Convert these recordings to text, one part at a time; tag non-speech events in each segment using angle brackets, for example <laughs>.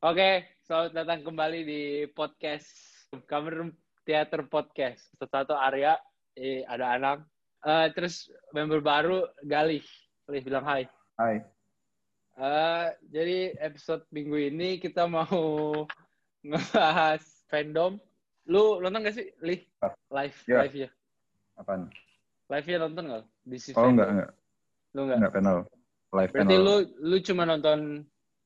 Oke, selamat datang kembali di podcast Kamar Teater Podcast. Satu Arya, eh, ada Anang, Eh, terus member baru Galih. Galih bilang hai. Hai. Eh, jadi episode minggu ini kita mau <laughs> ngebahas fandom. Lu nonton gak sih, Lih? Ah, Live, iya. live ya. Apaan? Live-nya nonton gak? DC Oh, fandom. enggak, enggak. Lu enggak? Enggak panel. Live Berarti panel. lu lu cuma nonton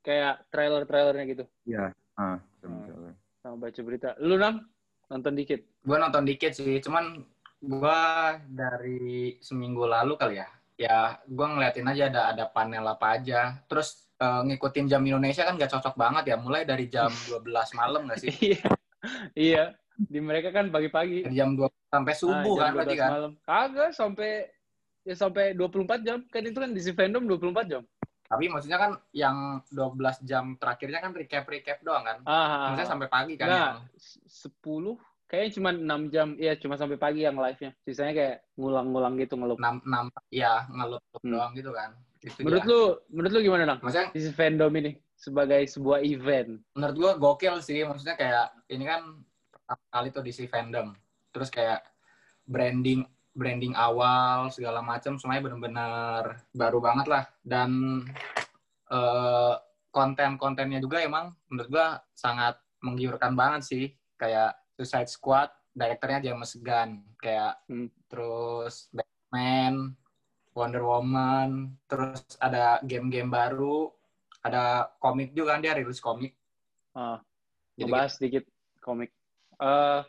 kayak trailer-trailernya gitu Iya. Ah, misalnya. sama baca berita. Lu nang nonton dikit. Gue nonton dikit sih, cuman gue dari seminggu lalu kali ya. Ya, gue ngeliatin aja ada ada panel apa aja. Terus eh, ngikutin jam Indonesia kan gak cocok banget ya. Mulai dari jam <laughs> 12 malam gak sih? Iya. iya. Di mereka kan pagi-pagi. Dari jam 2 sampai subuh Ah, kan berarti 12 kan? Malam. Kagak sampai ya sampai 24 jam. Kan itu kan di si fandom 24 jam. Tapi maksudnya kan yang 12 jam terakhirnya kan recap-recap doang kan? Ah, Maksudnya sampai pagi kan? Nah, yang- s- 10 kayaknya cuma 6 jam. Iya, cuma sampai pagi yang live-nya. Sisanya kayak ngulang-ngulang gitu ngelup. 6, 6 ya ngelup Hmm. doang gitu kan. Itu Menurut dia. lu, menurut lu gimana, Nang? Maksudnya Di fandom ini sebagai sebuah event. menurut gua gokil sih maksudnya kayak ini kan pertama kali tuh di si fandom terus kayak branding branding awal segala macam semuanya bener-bener baru banget lah dan eh, konten-kontennya juga emang menurut gua sangat menggiurkan banget sih kayak Suicide Squad direkturnya James Gunn kayak Hmm. terus Batman Wonder Woman terus ada game-game baru ada komik juga kan dia rilis komik Ah, Jadi ngebahas sedikit komik. Eh,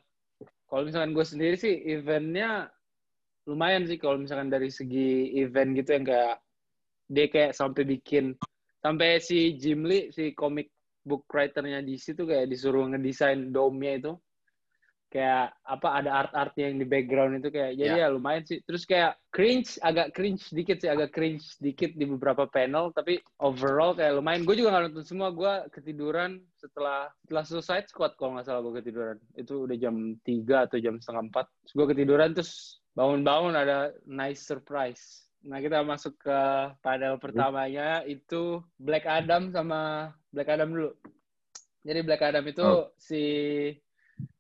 kalau misalkan gue sendiri sih eventnya lumayan sih kalau misalkan dari segi event gitu yang kayak dia kayak sampai bikin sampai si Jim Lee si komik book writernya di situ kayak disuruh ngedesain dome-nya itu. Kayak apa ada art-art yang di background itu kayak jadi ya. lumayan sih. Terus kayak cringe agak cringe dikit sih agak cringe dikit di beberapa panel tapi overall kayak lumayan. Gue juga nggak nonton semua gue ketiduran setelah setelah Suicide Squad kalau nggak salah gue ketiduran. Itu udah jam 3 atau jam setengah 4 terus gue ketiduran terus bangun-bangun ada nice surprise. Nah kita masuk ke panel pertamanya itu Black Adam sama Black Adam dulu. Jadi Black Adam itu Oh. si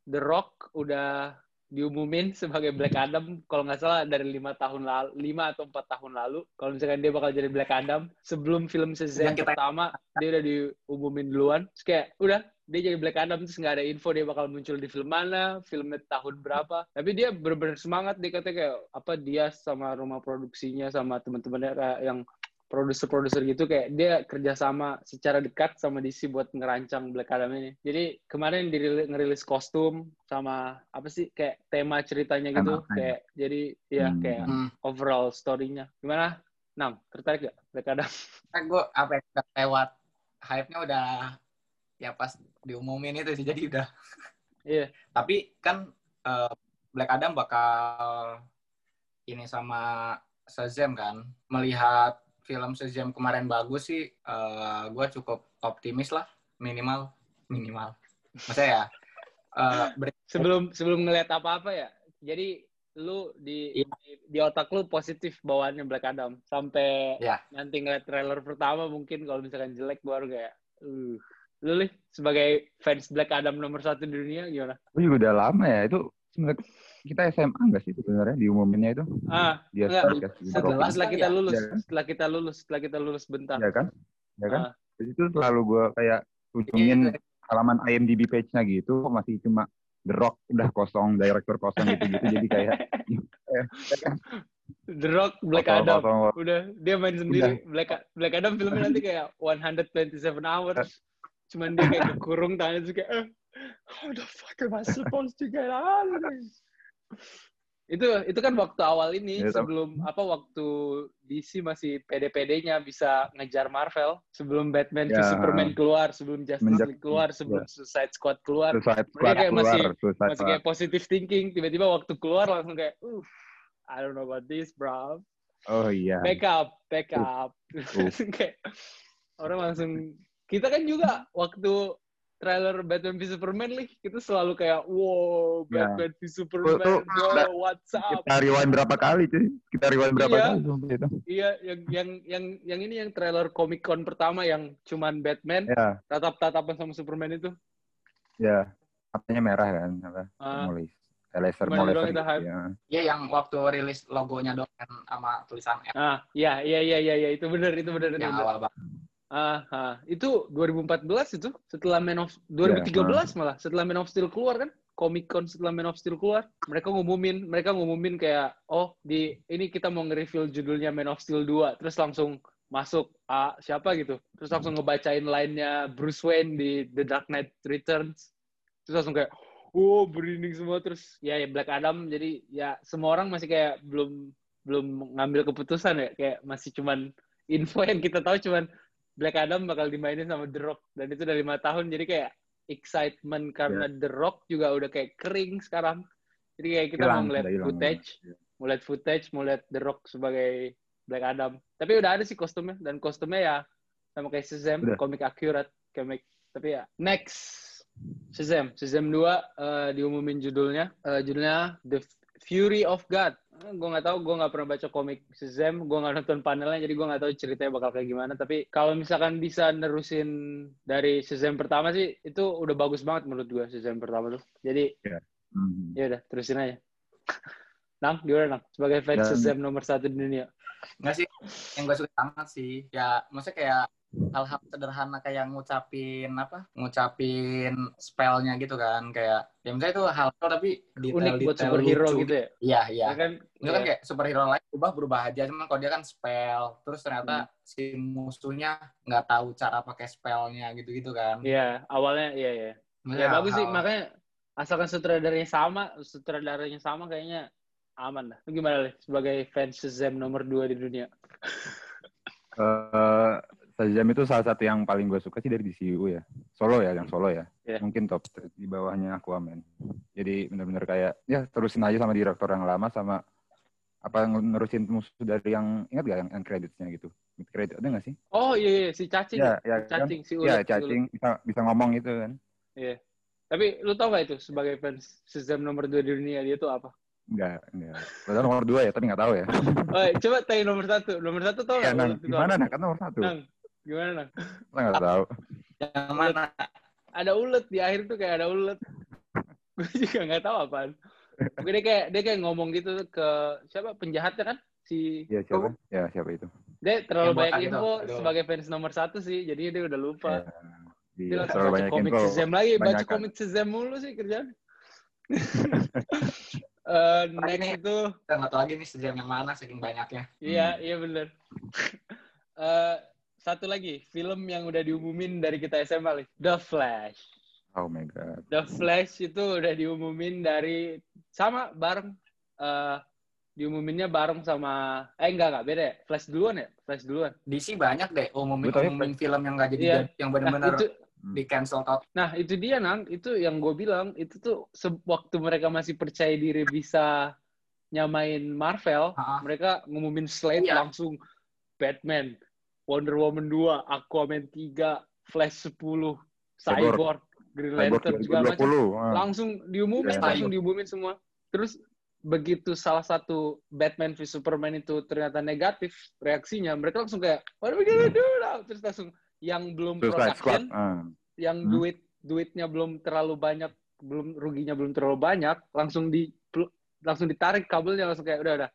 The Rock udah diumumin sebagai Black Adam kalau nggak salah dari lima tahun lalu lima atau empat tahun lalu. Kalau misalkan dia bakal jadi Black Adam sebelum film Shazam kita- pertama dia udah diumumin duluan. Terus kayak udah dia jadi Black Adam terus nggak ada info dia bakal muncul di film mana filmnya tahun berapa tapi dia bener-bener semangat dia katanya kayak apa dia sama rumah produksinya sama teman-temannya kayak yang produser-produser gitu kayak dia kerjasama secara dekat sama DC buat ngerancang Black Adam ini. Jadi kemarin dirili- ngerilis kostum sama apa sih kayak tema ceritanya gitu Tema, kayak jadi ya Hmm. kayak Hmm. overall story-nya. Gimana? Nang, tertarik gak Black Adam? kan gue apa ya, udah lewat hype-nya udah ya pas diumumin itu sih jadi udah Iya. <laughs> tapi kan eh, Black Adam bakal ini sama Shazam kan melihat film Shazam kemarin bagus sih gue cukup optimis lah minimal minimal maksudnya ya eh, ber- <laughs> Sebelum sebelum ngeliat apa-apa ya. Jadi lu di, Iya. di di otak lu positif bawaannya Black Adam sampai Iya. nanti ngeliat trailer pertama mungkin kalau misalkan jelek baru kayak uh lu Lih, sebagai fans Black Adam nomor satu di dunia gimana? Itu juga udah lama ya. Itu sebenarnya kita SMA nggak sih sebenarnya diumuminnya itu? Ah, Dia Enggak, setelah- setelah, setelah kita ya? lulus, Iya kan? setelah kita lulus, setelah kita lulus bentar. Ya kan? Ya kan? Ah. Jadi itu selalu gue kayak ujungin Iya, halaman IMDb page-nya gitu masih cuma The Rock udah kosong, director kosong gitu-gitu jadi kayak ya? <laughs> The Rock, Black Kosong, Adam, kosong. udah dia main sendiri. Black Black Adam filmnya nanti kayak 127 hours. Cuman dia kayak kekurung tangannya terus kayak, eh, how the fuck am I supposed to get out of this? itu itu kan waktu awal ini Ya, sebelum apa waktu DC masih pede-pedenya bisa ngejar Marvel sebelum Batman Ya. Superman keluar sebelum Justice Menjak- League keluar sebelum Suicide Squad keluar. Suicide Squad kayak keluar, masih- Suicide masih kayak positive thinking tiba-tiba waktu keluar langsung kayak uh I don't know about this bro. Oh iya. back up back up. Langsung kayak orang langsung kita kan juga waktu trailer Batman v Superman nih itu selalu kayak wow Ya. Batman v Superman Tuh, bro, udah- what's up Kita rewind berapa kali cuy? Kita rewind berapa Iya. kali itu? iya yang yang yang yang ini yang trailer Comic Con pertama yang cuman Batman Ya, tatap-tatapan sama Superman itu ya. Matanya merah kan, apa? Ah, Mulai. Laser, mau dong itu gitu, ya. Iya yang waktu rilis logonya doang kan sama tulisan M ah iya iya iya iya iya, itu bener itu bener itu yang bener. awal banget. Ah, ah. itu 2014 itu? Setelah Man of 2013 malah setelah Man of Steel keluar kan? Comic Con setelah Man of Steel keluar mereka ngumumin mereka ngumumin kayak oh di ini kita mau nge-reveal judulnya Man of Steel 2 terus langsung masuk ah, siapa? gitu. Terus langsung ngebacain line-nya Bruce Wayne di The Dark Knight Returns. Terus langsung kayak oh merinding semua. Terus ya, ya Black Adam. Jadi ya semua orang masih kayak belum belum ngambil keputusan ya. Kayak masih cuman info yang kita tahu cuman Black Adam bakal dimainin sama The Rock dan itu udah lima tahun jadi kayak excitement karena The Rock juga udah kayak kering sekarang. Jadi kayak kita Hilang, mau ngeliat footage mau lihat footage mau lihat The Rock sebagai Black Adam. Tapi udah ada sih kostumnya dan kostumnya ya sama kayak Shazam Udah. komik accurate komik. Tapi ya next. Shazam. Shazam 2 eh, diumumin judulnya. Eh, judulnya The Fury of God. Gue nggak tahu gue nggak pernah baca komik Shazam gue nggak nonton panelnya jadi gue nggak tahu ceritanya bakal kayak gimana. Tapi kalau misalkan bisa nerusin dari Shazam pertama sih itu udah bagus banget menurut gue Shazam pertama tuh. Jadi Hmm. ya udah terusin aja. <laughs> Nang gimana Nang sebagai fans Dan- Shazam nomor satu di dunia. Enggak sih, yang gue suka banget sih. Ya, maksudnya kayak hal-hal sederhana kayak ngucapin apa? Ngucapin spellnya gitu kan. Kayak, ya misalnya itu hal-hal tapi detail, unik buat detail superhero lucu gitu ya Iya, iya. Ya kan Itu kan Iya. kayak superhero lain berubah berubah aja, cuman kalau dia kan spell, terus Hmm. ternyata si musuhnya nggak tahu cara pakai spellnya gitu-gitu kan. Iya, awalnya iya ya. Maksudnya Ya bagus sih, hal- makanya asalkan sutradaranya sama, sutradaranya sama kayaknya aman lah. Gimana Lih, sebagai fans Shazam nomor 2 di dunia? Eh, Shazam itu salah satu yang paling gue suka sih dari DCU ya. Solo ya, yang solo ya. Iya. Mungkin top di bawahnya Aquaman. Jadi bener-bener kayak ya terusin aja sama direktor yang lama sama apa nerusin musuh dari yang ingat gak yang, yang creditsnya gitu. Mid credit ada gak sih? Oh iya, iya si cacing. Ya, ya kan? cacing, si Ya, ulet. si ulet. cacing bisa bisa ngomong gitu kan. Iya. Tapi lu tau gak itu sebagai fans Shazam nomor 2 di dunia dia tuh apa? Enggak, enggak. Padahal nomor dua ya, tapi nggak tahu ya. Oh, coba tanya nomor satu. Nomor satu tau Ya? Nang, gimana? Nang? Kan nomor satu. Nang, gimana? Kita nggak tahu. yang mana? Ada ulet di akhir tuh kayak ada ulet. <laughs> Gue juga nggak tahu apaan. Mungkin dia kayak dia kayak ngomong gitu ke siapa penjahatnya kan si Ya siapa? Ya siapa itu? dia terlalu Yang banyak info Aduh. sebagai fans nomor satu sih jadi dia udah lupa Ya, dia Iya, langsung terlalu baca banyak komik. Shazam lagi baca Banyakan. komik Shazam mulu sih kerjaan <laughs> <laughs> Eh, next ini- itu Kita nggak tahu lagi nih sejam yang mana saking banyaknya. iya Hmm. iya bener Eh, satu lagi film yang udah diumumin dari kita SMA nih The Flash Oh my god. The Flash itu udah diumumin dari sama bareng eh diumuminnya bareng sama eh enggak enggak beda ya Flash duluan ya Flash duluan DC banyak deh umumin, tahu ya, umumin film yang nggak jadi jadi- yang nah benar-benar itu di cancel total. nah itu dia nang itu yang gue bilang itu tuh waktu mereka masih percaya diri bisa nyamain Marvel Ha-ha. mereka ngumumin slate Iya. langsung Batman Wonder Woman 2 Aquaman 3 Flash 10 Cyborg Green Cyborg Lantern segala macam 2020. ah. langsung diumumin Iya. langsung diumumin semua terus begitu salah satu Batman v Superman itu ternyata negatif reaksinya mereka langsung kayak what are we gonna do now terus langsung yang belum Squad. production ah. yang Hmm. duit duitnya belum terlalu banyak belum ruginya belum terlalu banyak langsung di langsung ditarik kabelnya langsung kayak udah udah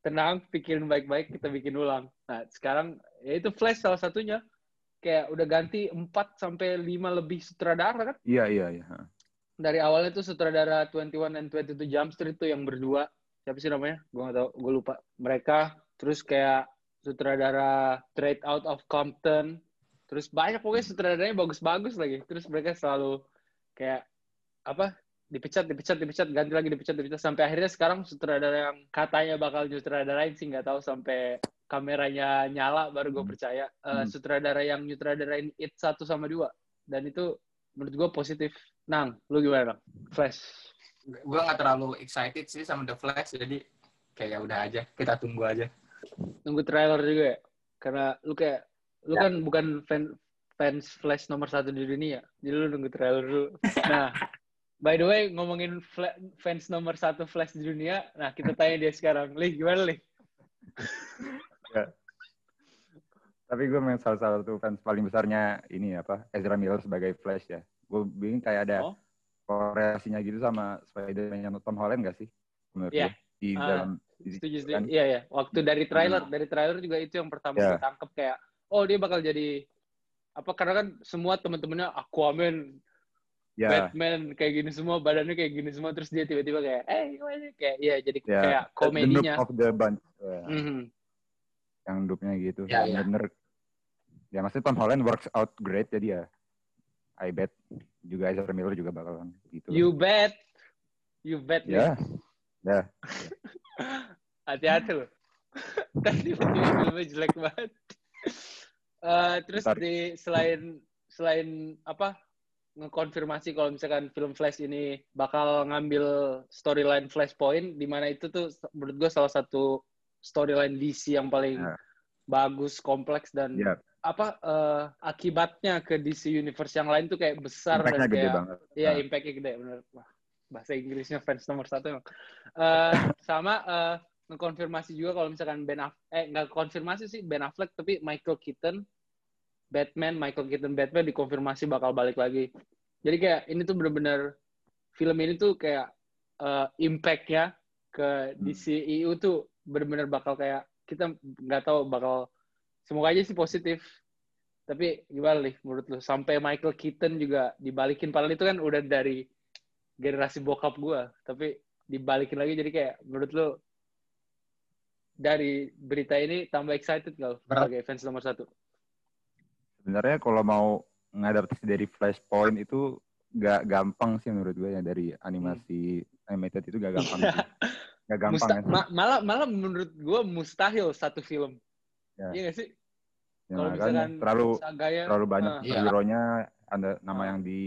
tenang pikirin baik-baik kita bikin ulang nah sekarang ya itu Flash salah satunya. Kayak udah ganti 4 sampai 5 lebih sutradara kan? Iya, iya, iya. dari awalnya tuh sutradara 21 and 22 Jump Street tuh yang berdua. Siapa sih namanya? Gue gak tau gue lupa. Mereka terus kayak sutradara Straight Out of Compton. Terus banyak pokoknya sutradaranya bagus-bagus lagi. Terus mereka selalu kayak apa dipecat dipecat dipecat ganti lagi dipecat dipecat. Sampai akhirnya sekarang sutradara yang katanya bakal nyutradarain sih nggak tahu sampai kameranya nyala baru gue Hmm. percaya Eh, Hmm. sutradara yang nyutradarain It 1 sama 2 dan itu menurut gue positif Nang, lu gimana Nang? Flash. Gue nggak terlalu excited sih sama The Flash, jadi kayak ya udah aja, kita tunggu aja. Tunggu trailer juga ya? Karena lu kayak, lu Ya. kan bukan fan fans Flash nomor satu di dunia. Jadi lu nunggu trailer dulu. Nah, <laughs> by the way, ngomongin fans nomor satu Flash di dunia, nah kita tanya dia sekarang. Lih, gimana, Lih? Tapi gue memang salah satu fans paling besarnya ini apa Ezra Miller sebagai Flash ya. Gue bingung kayak ada Oh. korelasinya gitu sama Spider-Man yang Tom Holland gak sih? Menurut Iya. lu? Di Ah, dalam Setuju, setuju. kan? Iya, iya. Waktu dari trailer, dari trailer juga itu yang pertama Ya. gue tangkep kayak, oh dia bakal jadi apa karena kan semua teman-temannya Aquaman, Ya, Batman kayak gini semua, badannya kayak gini semua, terus dia tiba-tiba kayak, eh gimana sih?" kayak, iya jadi ya. kayak The komedinya. noob of the bunch. Ya, Mhm. Yang loopnya gitu. Ya, ya. Bener. Ya maksudnya Tom Holland works out great jadi ya. I bet juga Ezra Miller juga bakalan gitu. You bet, you bet. Ya. nih. <laughs> Hati-hati loh. <laughs> Tadi filmnya jelek banget. Eh, terus Bentar. di selain selain apa ngekonfirmasi kalau misalkan film Flash ini bakal ngambil storyline Flashpoint di mana itu tuh menurut gue salah satu storyline DC yang paling Ya. bagus, kompleks dan Ya. apa eh, akibatnya ke DC Universe yang lain tuh kayak besar Impact-nya dan gede kayak banget. Iya, Nah. impact-nya gede bener. Wah, bahasa Inggrisnya fans nomor satu emang. Eh, <laughs> sama eh, ngekonfirmasi juga kalau misalkan Ben Affleck, eh nggak konfirmasi sih Ben Affleck, tapi Michael Keaton, Batman, Michael Keaton Batman dikonfirmasi bakal balik lagi. Jadi kayak ini tuh bener-bener film ini tuh kayak eh, impact-nya ke DCEU tuh bener-bener bakal kayak kita nggak tahu bakal semoga aja sih positif. Tapi gimana nih menurut lu? Sampai Michael Keaton juga dibalikin. Padahal itu kan udah dari generasi bokap gua. Tapi dibalikin lagi jadi kayak menurut lu dari berita ini tambah excited gak sebagai fans nomor satu? Sebenarnya kalau mau ngadaptasi dari Flashpoint itu gak gampang sih menurut gue ya dari animasi animated itu gak gampang <laughs> sih. Gak gampang Musta- ya. ma- malah malah menurut gua mustahil satu film. Ya. Iya gak sih? Ya, Kalau misalkan terlalu saganya terlalu banyak ah, Iya. hero-nya ada nama Ah. yang di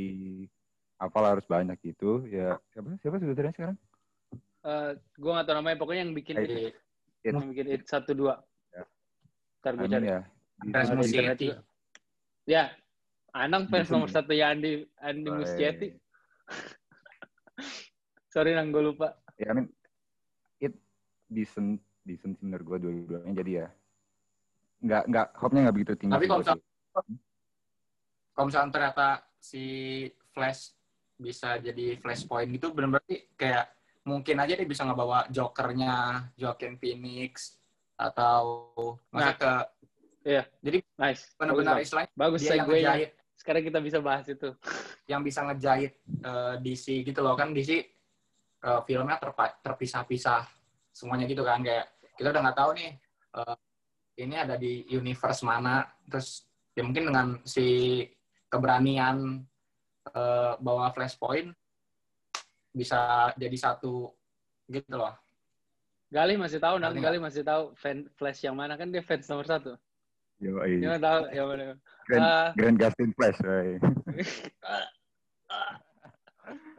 hafal harus banyak gitu ya siapa siapa sutradaranya sekarang eh, gua nggak tahu namanya pokoknya yang bikin Eh, it, It. yang bikin it satu dua. Ya. Ntar gue Amin cari. ya juga. Ya, Anang fans nomor satu ya Andi Andi Muschietti. iya. <laughs> Sorry nang gue lupa. ya I mean, it decent decent sih menurut gue dua-duanya jadi ya nggak nggak hope-nya nggak begitu tinggi Tapi kalau kalau misalnya ternyata si Flash bisa jadi Flashpoint gitu bener berarti kayak mungkin aja dia bisa ngebawa Jokernya Joaquin Phoenix atau maksudnya ke Iya. jadi Nice. benar-benar istilahnya bagus dia yang ngejahit Sekarang kita bisa bahas itu. <laughs> yang bisa ngejahit eh, DC gitu loh kan DC eh, filmnya terpisah-pisah semuanya gitu kan kayak kita udah nggak tahu nih eh, ini ada di universe mana terus ya mungkin dengan si keberanian eh, bawa flashpoint bisa jadi satu gitu loh Gali masih tahu, Nang. Gali masih tahu fan Flash yang mana kan dia fans nomor satu. Yoi. Gimana tahu yang mana? Grand, Ah, Grand Gustin Flash <laughs>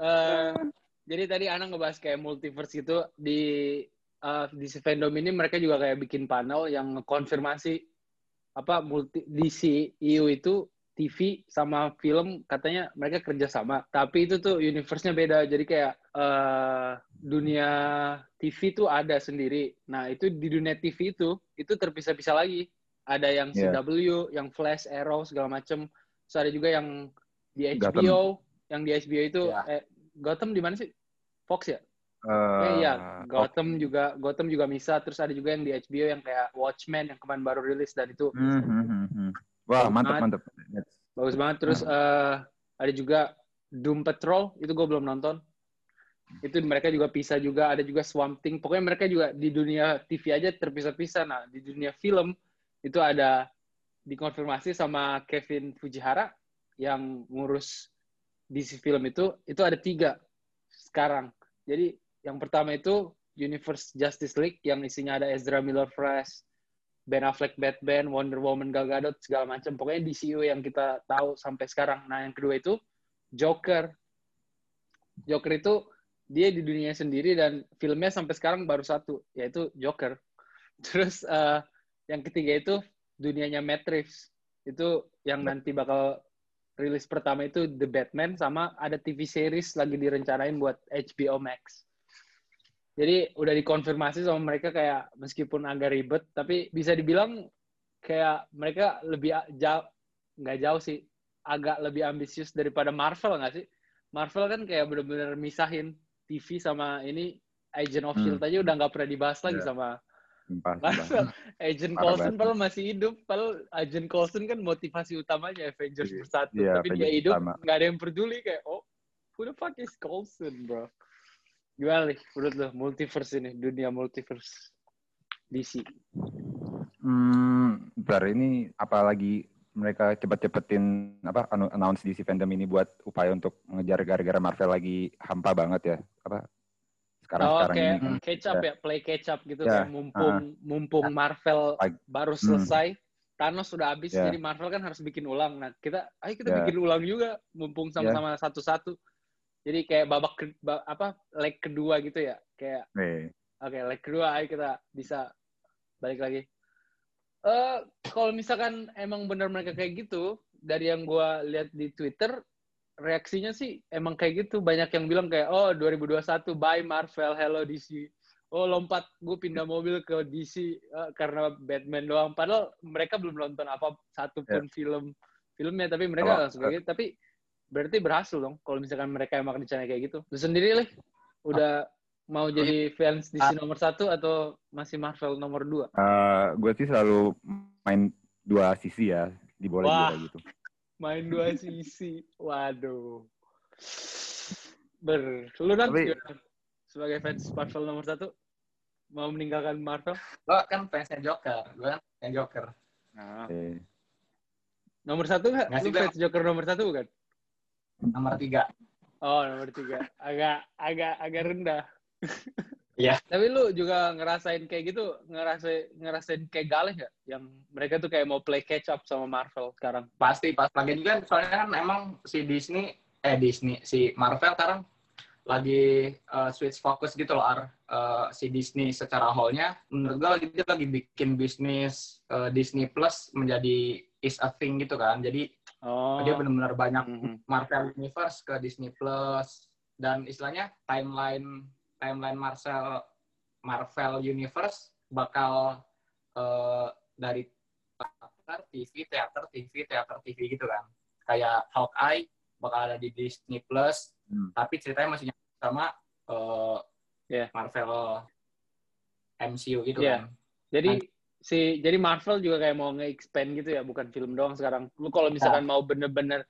eh, jadi tadi Anang ngebahas kayak multiverse gitu di eh, di si fandom ini mereka juga kayak bikin panel yang konfirmasi apa multi DC EU itu TV sama film katanya mereka kerja sama. Tapi itu tuh universe-nya beda. Jadi kayak eh, dunia TV tuh ada sendiri. Nah itu di dunia TV itu itu terpisah-pisah lagi. Ada yang Yeah. CW yang Flash Arrow segala macem. Terus ada juga yang di Gotham. HBO yang di HBO itu Ya. eh, Gotham di mana sih? Fox ya Eh, iya, Gotham juga Gotham juga bisa. Terus ada juga yang di HBO yang kayak Watchmen yang kemarin baru rilis dan itu hmm, hmm. Wah, mantap, Banget. mantap. That's- bagus banget. Terus eh, ada juga Doom Patrol itu gue belum nonton. Itu mereka juga pisah juga. Ada juga Swamp Thing. Pokoknya mereka juga di dunia TV aja terpisah-pisah. Nah di dunia film itu ada dikonfirmasi sama Kevin Fujihara yang ngurus DC film itu. Itu ada tiga sekarang. Jadi yang pertama itu Universe Justice League yang isinya ada Ezra Miller Fresh, Ben Affleck Batman, Wonder Woman Gal Gadot segala macam. Pokoknya DCU yang kita tahu sampai sekarang. Nah, yang kedua itu Joker. Joker itu dia di dunia sendiri dan filmnya sampai sekarang baru satu, yaitu Joker. <laughs> Terus eh, yang ketiga itu dunianya Matt Reeves. Itu yang nanti bakal rilis pertama itu The Batman sama ada TV series lagi direncanain buat HBO Max. Jadi udah dikonfirmasi sama mereka kayak meskipun agak ribet tapi bisa dibilang kayak mereka lebih jauh nggak jauh sih agak lebih ambisius daripada Marvel nggak sih? Marvel kan kayak bener-bener misahin TV sama ini Agent of Hmm. Shield aja udah nggak pernah dibahas lagi Iya. sama Sumpah. Marvel. Agent Parah Coulson padahal masih hidup, padahal Agent Coulson kan motivasi utamanya Avengers Iya, bersatu, iya, tapi dia Avengers hidup utama. nggak ada yang peduli kayak oh who the fuck is Coulson bro? Gimana nih menurut lo multiverse ini dunia multiverse DC? Hmm, bentar ini apalagi mereka cepet-cepetin apa anu- announce DC fandom ini buat upaya untuk mengejar gara-gara Marvel lagi hampa banget ya apa sekarang oh sekarang kayak ini kan catch up ya, play catch up gitu Ya, kayak mumpung mumpung Marvel Ag- baru Hmm. selesai. Thanos sudah habis, Ya. jadi Marvel kan harus bikin ulang. Nah, kita, ayo kita Ya. bikin ulang juga, mumpung sama-sama satu-satu. Jadi kayak babak ke- ba- apa leg kedua gitu ya, kayak Eh, Oke, leg kedua ayo kita bisa balik lagi. Eh, kalau misalkan emang benar mereka kayak gitu, dari yang gua lihat di Twitter, reaksinya sih emang kayak gitu. Banyak yang bilang kayak, oh 2021 bye Marvel, hello DC. Oh lompat, gue pindah mobil ke DC eh, karena Batman doang. Padahal mereka belum nonton apa satu pun film filmnya, tapi mereka langsung kayak gitu. Tapi berarti berhasil dong kalau misalkan mereka emang rencana kayak gitu. Lu sendiri lah, udah mau jadi fans DC nomor satu atau masih Marvel nomor dua? eh, gue sih selalu main dua sisi ya di bola Wah. juga gitu. Main dua <laughs> sisi. Waduh. Ber. Lu nanti Tapi- sebagai fans Marvel nomor satu mau meninggalkan Marvel? Lo kan fansnya Joker, gue kan fansnya Joker. Nah. Eh, Nomor satu nggak? Lu fans Joker nomor satu bukan? Nomor tiga. Oh, nomor tiga. Agak agak agak rendah. Iya. Tapi lu juga ngerasain kayak gitu, ngerasain ngerasain kayak galeh nggak? Yang mereka tuh kayak mau play catch up sama Marvel sekarang. Pasti pas lagi juga soalnya kan emang si Disney eh Disney si Marvel sekarang lagi uh, switch fokus gitu loh Ar. Uh, si Disney secara hall-nya menurut gue lagi dia lagi bikin bisnis uh, Disney Plus menjadi is a thing gitu kan. Jadi Oh. dia benar-benar banyak Mhm. Marvel Universe ke Disney Plus dan istilahnya timeline timeline Marvel Marvel Universe bakal eh, dari teater TV teater TV teater TV gitu kan kayak Hawkeye bakal ada di Disney Plus Hmm. tapi ceritanya masih sama eh, Yeah. Marvel MCU gitu Yeah. kan Jadi si jadi Marvel juga kayak mau nge-expand gitu ya, bukan film doang sekarang. Lu kalau misalkan mau bener-bener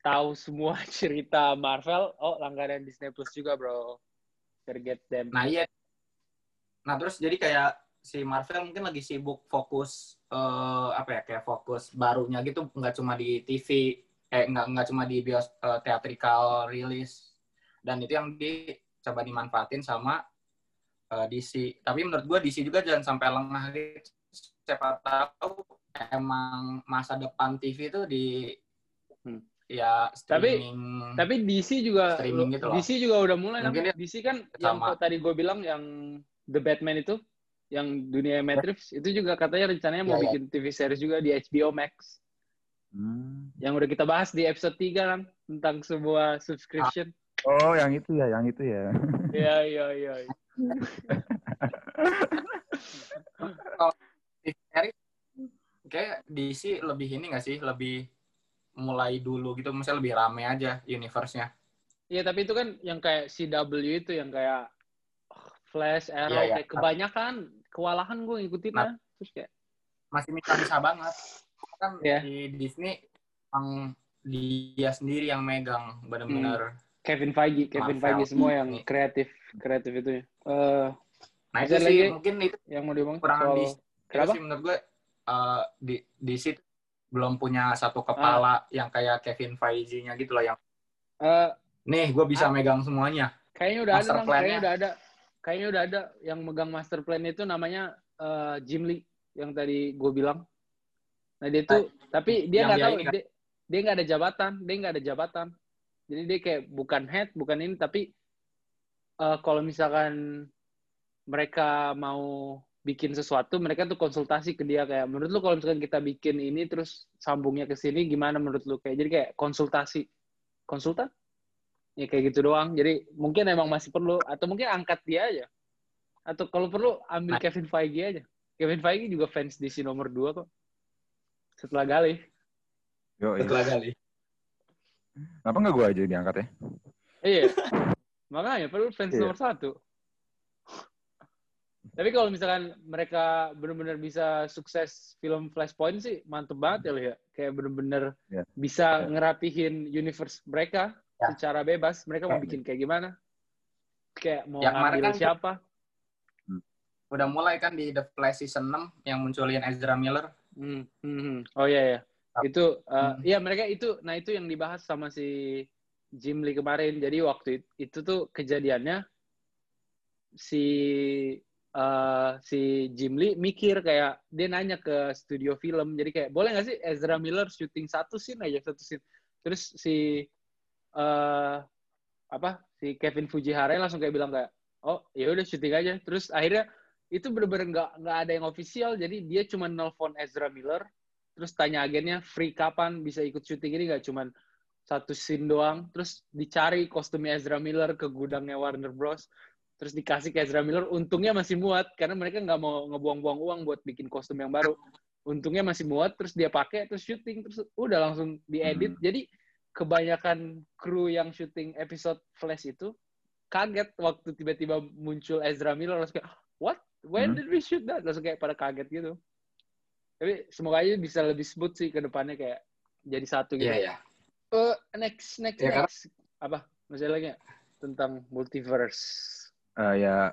tahu semua <laughs> cerita Marvel, oh langganan Disney Plus juga, bro. Forget them. Nah iya. Nah terus jadi kayak si Marvel mungkin lagi sibuk fokus eh, apa ya kayak fokus barunya gitu nggak cuma di TV eh nggak nggak cuma di bios eh, theatrical release dan itu yang dicoba dimanfaatin sama eh, DC. Tapi menurut gua DC juga jangan sampai lengah gitu. Siapa tahu emang masa depan TV itu di Hmm. ya Tapi- streaming. Tapi DC juga Streaming gitu loh. DC juga udah mulai Mungkin dia DC kan yang sama. tadi gue bilang yang The Batman itu yang dunia Matrix itu juga katanya rencananya mau Iya, iya. bikin TV series juga di HBO Max hmm. yang udah kita bahas di episode 3 kan tentang sebuah subscription. Oh, yang itu ya, yang itu ya. Iya iya iya. <laughs> Kayak DC lebih ini gak sih lebih mulai dulu gitu misalnya lebih rame aja universe-nya Iya tapi itu kan yang kayak CW itu yang kayak Flash, Arrow, Iya, iya. kayak kebanyakan kewalahan gue ngikutin Nah. Terus kayak masih bisa banget kan Iya. di Disney emang dia sendiri yang megang benar-benar Kevin Feige, Kevin Marvel. Feige semua yang Ini. kreatif, kreatif itu ya. Eh, nah itu sih lagi? mungkin itu yang mau diomong Kurang soal di- kenapa? sih menurut gue eh, di DC belum punya satu kepala yang kayak Kevin Feige-nya gitu loh yang Eh, nih gue bisa Ah. megang semuanya kayaknya udah ada, Master plan-nya. kayaknya udah ada, kayaknya udah ada yang megang master plan itu namanya eh, Jim Lee yang tadi gue bilang. Nah dia tuh, tapi dia nggak tahu, kan? dia dia nggak ada jabatan, dia nggak ada jabatan. Jadi dia kayak bukan head, bukan ini, tapi eh, kalau misalkan mereka mau bikin sesuatu mereka tuh konsultasi ke dia kayak menurut lu kalau misalkan kita bikin ini terus sambungnya ke sini gimana menurut lu kayak jadi kayak konsultasi konsultan ya kayak gitu doang jadi mungkin emang masih perlu atau mungkin angkat dia aja atau kalau perlu ambil Nah. Kevin Feige aja Kevin Feige juga fans DC nomor 2 kok setelah Gali Yo, iya. Setelah kali. Kenapa nggak gue aja diangkat ya? iya makanya perlu fans Iya. nomor satu tapi kalau misalkan mereka benar-benar bisa sukses film Flashpoint sih mantep banget ya lo ya kayak benar-benar Iya. bisa Iya. ngerapihin universe mereka Ya. secara bebas mereka mau Ya. bikin kayak gimana kayak mau Yang ngambil kan- siapa Udah mulai kan di The Flash season 6 yang munculin Ezra Miller. Hmm, hmm, hmm. Oh iya ya. Itu uh, Hmm. iya mereka itu nah itu yang dibahas sama si Jim Lee kemarin. Jadi waktu itu, itu tuh kejadiannya si uh, si Jim Lee mikir kayak dia nanya ke studio film. Jadi kayak boleh nggak sih Ezra Miller syuting satu scene aja satu scene. Terus si uh, apa si Kevin Fujihara langsung kayak bilang kayak oh ya udah syuting aja. Terus akhirnya itu bener-bener nggak nggak ada yang official jadi dia cuma nelpon Ezra Miller terus tanya agennya free kapan bisa ikut syuting ini nggak cuman satu scene doang terus dicari kostumnya Ezra Miller ke gudangnya Warner Bros terus dikasih ke Ezra Miller untungnya masih muat karena mereka nggak mau ngebuang-buang uang buat bikin kostum yang baru. Untungnya masih muat terus dia pakai terus syuting terus udah langsung diedit. Hmm. jadi kebanyakan kru yang syuting episode Flash itu kaget waktu tiba-tiba muncul Ezra Miller langsung kayak what? When Hmm. did we shoot that? Langsung kayak pada kaget gitu. Tapi semoga aja bisa lebih smooth sih ke depannya kayak jadi satu gitu. Iya, iya. Eh, next next Ya, karena- next. Apa? Masalahnya tentang multiverse Eh, ya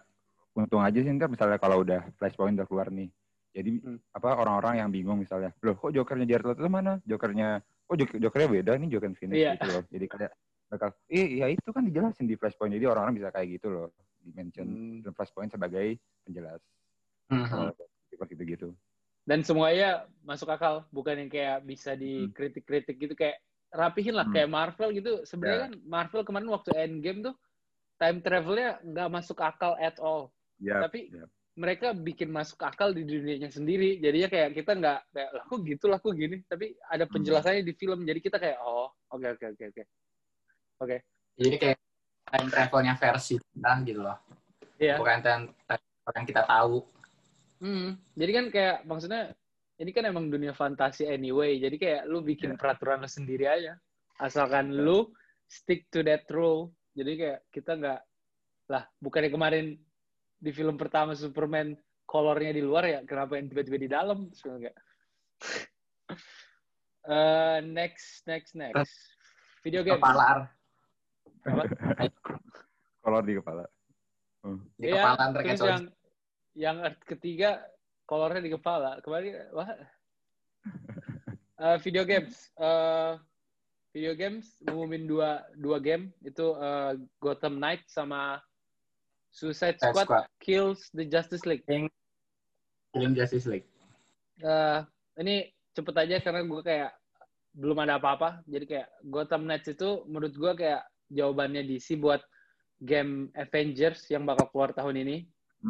untung aja sih ntar misalnya kalau udah flashpoint udah keluar nih. Jadi Hmm. apa orang-orang yang bingung misalnya, loh kok jokernya Jared Leto mana? Jokernya, oh jok jokernya beda nih Joker Phoenix Iya. gitu loh. Jadi kayak bakal, eh ya itu kan dijelasin di flashpoint. Jadi orang-orang bisa kayak gitu loh, di mention Hmm. flashpoint sebagai penjelas. Mhm. Kalau gitu gitu. dan semuanya masuk akal bukan yang kayak bisa dikritik-kritik gitu kayak rapihin lah Hmm. kayak Marvel gitu sebenarnya Ya. kan Marvel kemarin waktu Endgame tuh time travelnya nggak masuk akal at all Ya, Tapi- ya. mereka bikin masuk akal di dunianya sendiri jadinya kayak kita nggak kayak lah kok gitu lah kok gini tapi ada Hmm. penjelasannya di film jadi kita kayak oh oke oke oke oke oke Jadi kayak time travelnya versi kita gitu loh. iya Bukan time travel yang kita tahu. Hmm, jadi kan kayak maksudnya ini kan emang dunia fantasi anyway. Jadi kayak lu bikin Iya. peraturan lu sendiri aja. Asalkan Betul. lu stick to that rule. Jadi kayak kita nggak lah bukannya kemarin di film pertama Superman kolornya di luar ya, kenapa yang tiba-tiba di dalam? <laughs> Eh, next, next, next. Video game. Kepala? Kolor di kepala. Hmm. di Iya, kepala terus yang yang ketiga kolornya di kepala. Kemarin wah. <laughs> Eh, video games. Eh, video games ngumumin dua dua game itu eh, Gotham Knight sama Suicide Suicide Squad, Squad. Kills the Justice League. Film Justice League. Eh, ini cepet aja karena gue kayak belum ada apa-apa. Jadi kayak Gotham Knights itu menurut gue kayak jawabannya DC buat game Avengers yang bakal keluar tahun ini.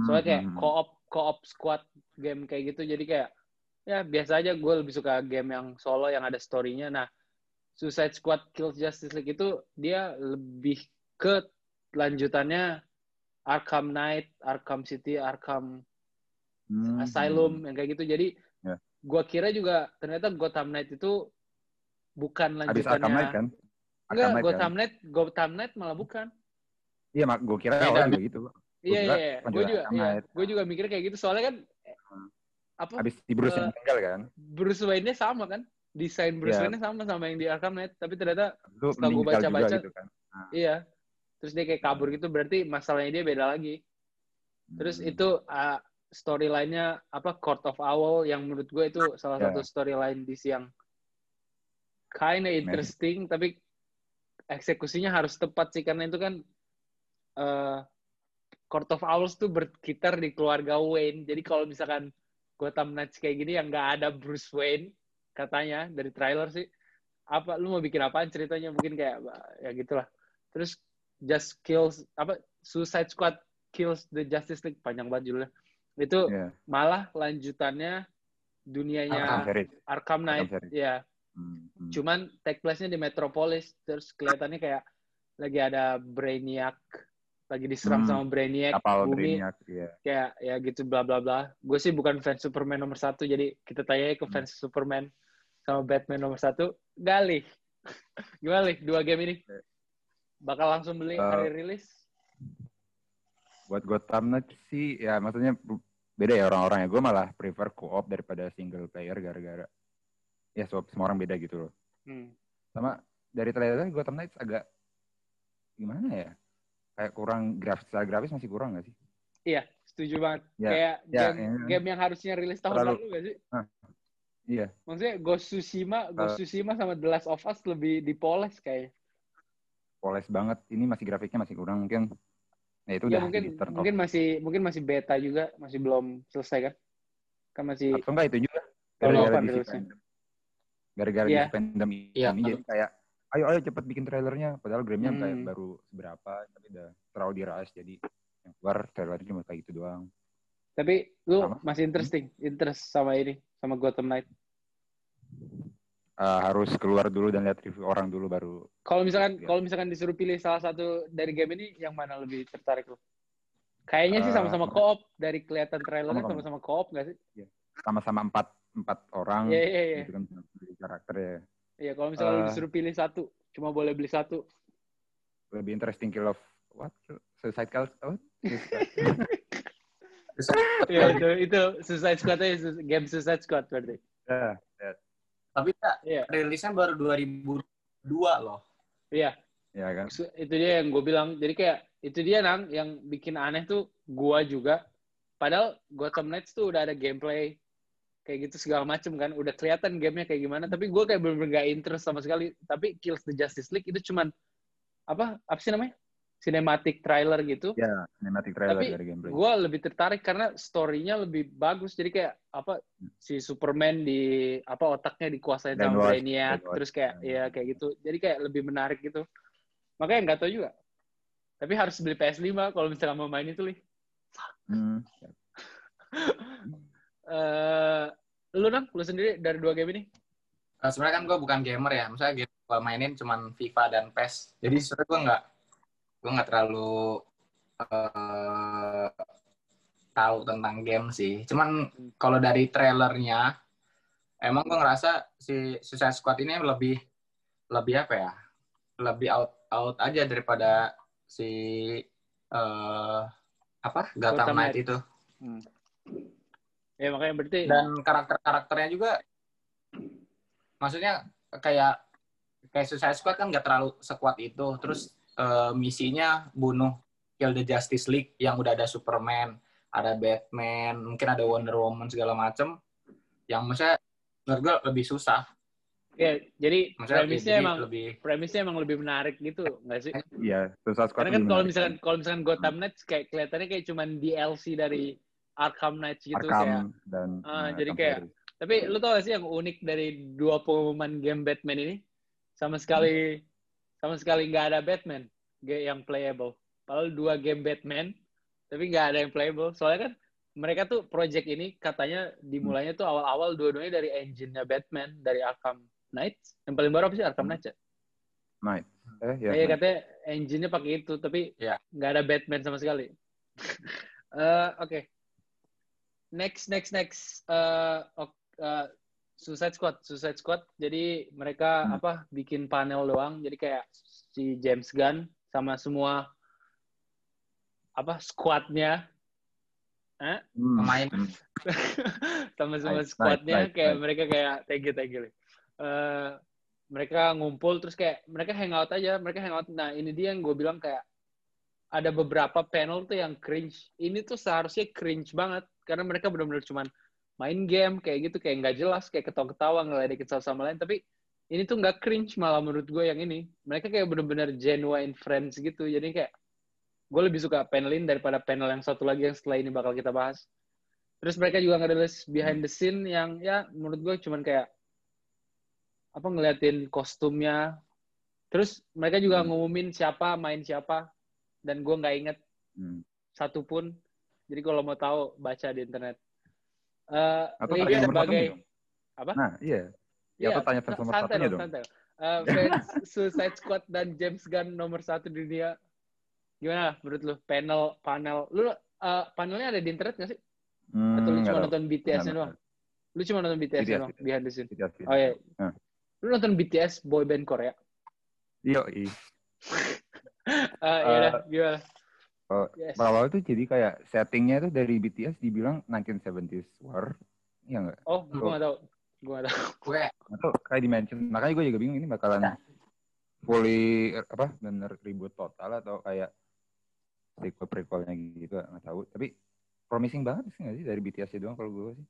Soalnya kayak Hmm. co-op co-op squad game kayak gitu. Jadi kayak ya biasa aja gue lebih suka game yang solo yang ada story-nya. Nah, Suicide Squad Kills Justice League itu dia lebih ke lanjutannya Arkham Knight, Arkham City, Arkham Hmm. Asylum yang kayak gitu. Jadi Ya. gua kira juga ternyata Gotham Knight itu bukan Habis Arkham Knight lanjutannya. kan? Enggak, Arkham Knight Gotham kan? Knight, Gotham Knight malah bukan. Iya, mak gue kira Beda. awalnya juga gitu. Iya, iya, iya. Gue lanjutan juga, iya. Gue juga mikir kayak gitu. Soalnya kan Hmm. apa Habis di Bruce yang Eh, meninggal kan? Bruce Wayne-nya sama kan? Desain Bruce Iya. Wayne-nya sama sama yang di Arkham Knight. Tapi ternyata Itu setelah meninggal baca-baca, gitu kan. iya. Terus dia kayak kabur gitu. Berarti masalahnya dia beda lagi. Terus Hmm. itu uh, storyline-nya apa Court of Owl yang menurut gue itu salah Ya. satu storyline DC yang kinda interesting tapi eksekusinya harus tepat sih karena itu kan uh, Court of Owls tuh berkitar di keluarga Wayne. Jadi kalau misalkan Gotham Knights kayak gini yang nggak ada Bruce Wayne katanya dari trailer sih apa lu mau bikin apaan ceritanya mungkin kayak ya gitulah. Terus Just Kills apa Suicide Squad Kills the Justice League panjang banget judulnya. Itu Iya. malah lanjutannya dunianya Arkham. Arkham Knight. Arkham. Ya, Hmm, hmm. cuman take place-nya di Metropolis terus kelihatannya kayak lagi ada Brainiac lagi diserang Hmm. sama Brainiac Kapal bumi Brainiac, iya. kayak ya gitu bla bla bla gue sih bukan fans Superman nomor satu jadi kita tanya ke Hmm. fans Superman sama Batman nomor satu Galih <laughs> gimana Lih dua game ini bakal langsung beli Eh, hari rilis Buat Gotham Knights sih, ya maksudnya beda ya orang-orang ya. Gue malah prefer co-op daripada single player gara-gara ya so- semua orang beda gitu loh. hmm. Sama dari trailer Gotham Knights agak gimana ya? Kayak kurang grafis, secara grafis masih kurang gak sih? iya setuju banget Ya, kayak ya, game, ya. game yang harusnya rilis tahun Terlalu- lalu gak sih Iya, maksudnya Ghost Tsushima Ghost Tsushima sama The Last of Us lebih dipoles kayak poles banget. Ini masih grafiknya masih kurang mungkin. Ya itu ya udah mungkin mungkin masih mungkin masih beta juga masih belum selesai kan kan masih Atau enggak itu juga gara-gara fandom. Gara-gara Iya. DC fandom ini Iya. jadi kayak ayo ayo cepet bikin trailernya padahal game-nya kayak Hmm. baru seberapa tapi udah terlalu diras jadi yang keluar trailernya cuma kayak gitu doang. Tapi lu Sama. masih interesting interest sama ini sama Gotham Knight. Eh, harus keluar dulu dan lihat review orang dulu baru kalau misalkan Iya. kalau misalkan disuruh pilih salah satu dari game ini yang mana lebih tertarik lu? Kayaknya sih Eh, sama-sama co-op dari kelihatan trailernya sama-sama. co-op nggak sih? Sama-sama empat empat orang Iya iya iya. gitu kan karakter ya iya kalau misalkan lu Eh. disuruh pilih satu cuma boleh beli satu. Lebih interesting kill of what? Suicide cult what? <laughs> Iya <laughs> itu itu Suicide Squad aja game Suicide Squad berarti. Ya, Tapi ya, iya. rilisnya baru 2002 loh. iya. Ya kan? Su- itu dia yang gue bilang. Jadi kayak itu dia nang yang bikin aneh tuh gua juga. Padahal Gotham Knights tuh udah ada gameplay kayak gitu segala macem kan. Udah kelihatan gamenya kayak gimana. Tapi gue kayak bener-bener gak interest sama sekali. Tapi Kills the Justice League itu cuman apa apa sih namanya cinematic trailer gitu. Ya cinematic trailer Tapi dari gameplay. gue lebih tertarik karena story-nya lebih bagus. Jadi kayak apa si Superman di apa otaknya dikuasain sama Brainiac terus kayak ya kayak gitu. Jadi kayak lebih menarik gitu. Makanya nggak tahu juga. Tapi harus beli PS5 kalau misalnya mau main itu lih Hmm. <laughs> eh lu nang lu sendiri dari dua game ini? Nah, sebenarnya kan gue bukan gamer ya. Misalnya game gue mainin cuman FIFA dan PES. Jadi sebenarnya gue nggak gue nggak terlalu eh, tahu tentang game sih. Cuman kalau dari trailernya, emang gue ngerasa si Suicide Squad ini lebih lebih apa ya? Lebih out out aja daripada si eh apa Gotham Knight itu. ya makanya berarti dan karakter-karakternya juga maksudnya kayak kayak Suicide Squad kan nggak terlalu sekuat itu terus eh, misinya bunuh kill the Justice League yang udah ada Superman ada Batman mungkin ada Wonder Woman segala macem yang maksudnya menurut gue lebih susah ya jadi maksudnya premisnya jadi emang lebih premisnya emang lebih menarik gitu nggak sih Iya, Suicide Squad karena kan lebih kalau misalkan kalau misalkan Gotham Knights kayak kelihatannya kayak cuman DLC dari Arkham Knights gitu Arkham kayak dan nah, jadi kayak-. Tapi lu tau gak sih yang unik dari dua pengumuman game Batman ini? Sama sekali sama sekali nggak ada Batman yang playable. Padahal dua game Batman, tapi nggak ada yang playable. Soalnya kan mereka tuh project ini katanya dimulainya tuh awal-awal dua-duanya dari engine-nya Batman, dari Arkham Knight. Yang paling baru apa sih Arkham Knight ya? Night. Eh, ya. Iya katanya engine-nya pakai itu, tapi Iya. nggak ada Batman sama sekali. <laughs> Eh, Oke. Next, next, next. Eh, ok- eh, Suicide Squad, Suicide Squad. Jadi mereka Hmm. apa bikin panel doang. Jadi kayak si James Gunn sama semua apa squadnya, eh? Hmm. pemain. Hmm. <laughs> sama semua squadnya right, right, kayak right. mereka kayak thank you thank you. Eh, mereka ngumpul terus kayak mereka hangout aja mereka hangout nah ini dia yang gue bilang kayak ada beberapa panel tuh yang cringe ini tuh seharusnya cringe banget karena mereka benar-benar cuman main game kayak gitu kayak nggak jelas kayak ketawa-ketawa ngeledekin satu sama lain tapi ini tuh nggak cringe malah menurut gue yang ini mereka kayak benar-benar genuine friends gitu jadi kayak gue lebih suka panel ini daripada panel yang satu lagi yang setelah ini bakal kita bahas terus mereka juga ngerilis behind the scene yang ya menurut gue cuman kayak apa ngeliatin kostumnya terus mereka juga Hmm. ngumumin siapa main siapa dan gue nggak inget Hmm. satu pun Jadi kalau mau tahu baca di internet. Eh Atau nomor sebagai apa? Nah, iya. Ya, atau tanya fans nomor santai satunya dong, santai. Eh, <laughs> fans Suicide Squad dan James Gunn nomor satu di dunia. Gimana menurut lu? Panel, panel. Lu eh, panelnya ada di internet nggak sih? Hmm, Atau lu cuma tahu. nonton BTS-nya doang? Lu cuma nonton BTS-nya BTS, doang, behind the scene. Oh iya. Nah. Lu nonton BTS boy band Korea? Iya, <laughs> iya. Eh, iya gimana? Oh, Yes. Awal itu jadi kayak settingnya itu dari BTS dibilang 1970s war. Iya nggak? Oh, gue nggak tahu. Gue nggak tahu. Gue Atau kayak dimension. Makanya gue juga bingung ini bakalan fully apa bener reboot total atau kayak sequel prequelnya gitu nggak tahu. Tapi promising banget sih nggak sih dari BTS doang kalau gue sih.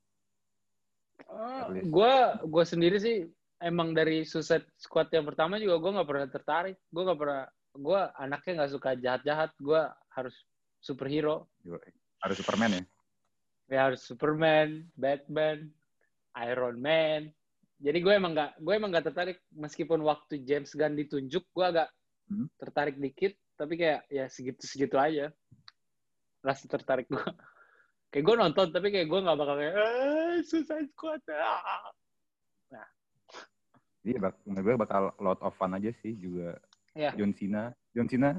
Least. gue gue sendiri sih emang dari Suicide Squad yang pertama juga gue nggak pernah tertarik. Gue nggak pernah. Gue anaknya nggak suka jahat-jahat. Gue harus superhero. Harus Superman ya. Ya harus Superman, Batman, Iron Man. Jadi gue emang nggak gue emang nggak tertarik meskipun waktu James Gunn ditunjuk gue agak Hmm. tertarik dikit. Tapi kayak ya segitu segitu aja. Rasa tertarik gue. <laughs> Kayak gue nonton tapi kayak gue nggak bakal kayak eh, Suicide Squad. ah." Iya, bak menurut gue bakal lot of fun aja sih juga. Iya. John Cena, John Cena,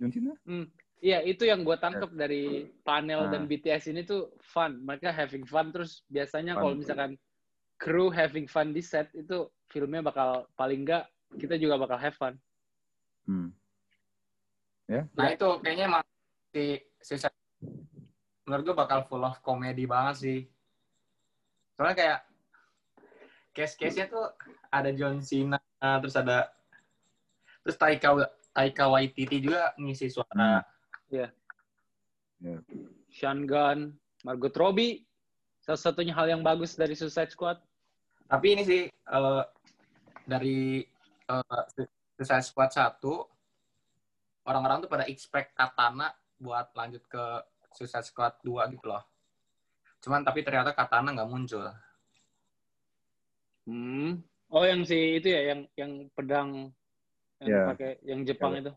John Cena. Hmm. Iya, itu yang gue tangkap dari panel Nah. dan BTS ini tuh fun. Mereka having fun terus biasanya kalau misalkan kru having fun di set itu filmnya bakal paling enggak kita juga bakal have fun. Hmm. Nah itu kayaknya emang si Suicide menurut gue bakal full of komedi banget sih. Soalnya kayak case-case-nya tuh ada John Cena, terus ada terus Taika Taika Waititi juga ngisi suara. Ya. Sean Gunn, Margot Robbie, salah satunya hal yang bagus dari Suicide Squad. Tapi ini sih eh, dari eh, Suicide Squad 1 orang-orang tuh pada expect Katana buat lanjut ke Suicide Squad 2 gitu loh. Cuman tapi ternyata Katana nggak muncul. Hmm. Oh yang si itu ya yang yang pedang yang Ya. pakai yang Jepang itu.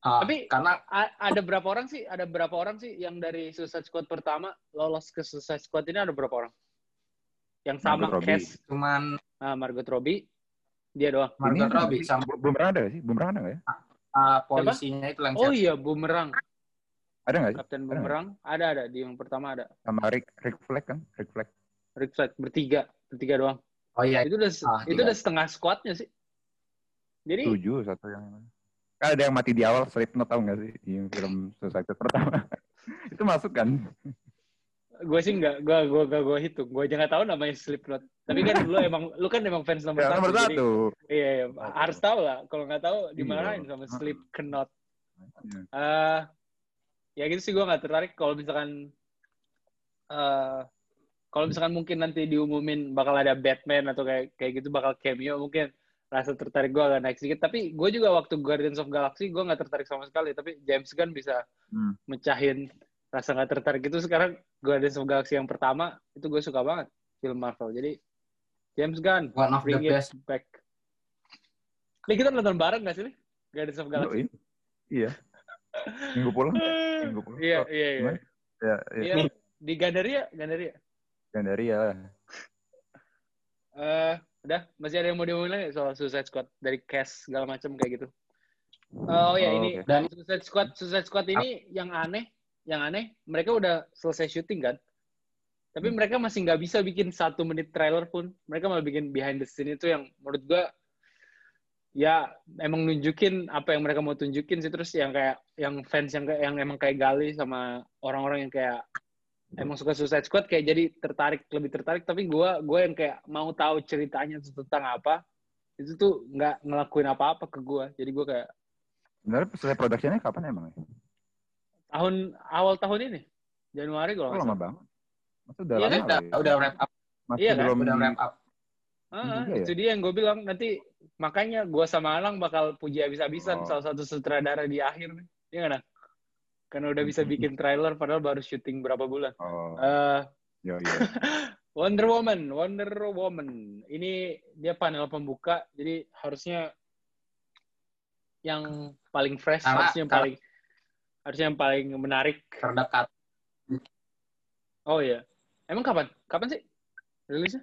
Ah, Tapi- karena A- ada berapa orang sih? Ada berapa orang sih yang dari Suicide Squad pertama lolos ke Suicide Squad ini ada berapa orang? Yang sama Margot Robbie. cast cuman ah, Margot Robbie, dia doang. Margot Ini Robbie sama pernah ada sih? Belum pernah ada nggak ya? ah, polisinya itu yang Oh iya, Boomerang. Ada nggak sih? Kapten Ada Boomerang. Ada ada di yang pertama ada. Sama Rick Rick Flag kan? Rick Flag. Rick Flag bertiga, bertiga doang. Oh iya, Itu udah Ah, itu tiga. udah setengah squadnya sih. Jadi Tujuh satu yang mana? Kan ada yang mati di awal Slipknot tahu nggak sih di film Suicide pertama? <laughs> itu masuk kan? gue sih nggak, gue gue gak gue hitung. Gue aja nggak tahu namanya Slipknot. Tapi kan lu emang lu kan emang fans nomor Ya, satu. nomor jadi- satu. Iya, iya. harus tahu lah. Kalau nggak tahu dimarahin Iya. sama Slipknot. Iya. eh ya gitu sih gue nggak tertarik kalau misalkan eh kalau misalkan mungkin nanti diumumin bakal ada Batman atau kayak kayak gitu bakal cameo mungkin rasa tertarik gue agak naik sedikit tapi gue juga waktu Guardians of Galaxy gue nggak tertarik sama sekali tapi James Gunn bisa Hmm. mecahin rasa nggak tertarik itu sekarang Guardians of Galaxy yang pertama itu gue suka banget film Marvel jadi James Gunn one of the bring it best. back Nih kita nonton bareng gak sih nih Guardians of Galaxy. Iya. Minggu pulang. <laughs> Minggu pulang. Iya, Oh, iya, iya. gimana? Ya, Iya, ya. di Gandaria, Gandaria. Gandaria. Eh, udah, masih ada yang mau diomongin lagi soal Suicide Squad dari cast segala macam kayak gitu. Oh ya Oh, ini oke. Dan Suicide Squad, Suicide Squad ini yang aneh, yang aneh, mereka udah selesai syuting kan, tapi Hmm. mereka masih nggak bisa bikin satu menit trailer pun. Mereka malah bikin behind the scene itu yang menurut gua ya emang nunjukin apa yang mereka mau tunjukin sih terus yang kayak yang fans yang kayak yang emang kayak Gali sama orang-orang yang kayak emang suka Suicide Squad kayak jadi tertarik lebih tertarik tapi gua gue yang kayak mau tahu ceritanya itu tentang apa itu tuh nggak ngelakuin apa-apa ke gua jadi gua kayak Sebenarnya selesai produksinya kapan emang? ya? tahun awal tahun ini Januari kalau Oh, lama salah. banget. Udah Iya lama udah, lah ya? udah wrap up, Masih Iya kan? belum udah wrap up. Ah, juga ya? itu dia yang gue bilang nanti makanya gua sama Alang bakal puji habis-habisan Oh. salah satu sutradara di akhir nih Iya nggak, Nang? Karena udah bisa bikin trailer padahal baru syuting berapa bulan Oh, Eh, iya <laughs> iya. Wonder Woman, Wonder Woman. Ini dia panel pembuka, jadi harusnya yang paling fresh, Karena- harusnya yang paling harusnya yang paling menarik. terdekat. Oh iya. Emang kapan? Kapan sih rilisnya?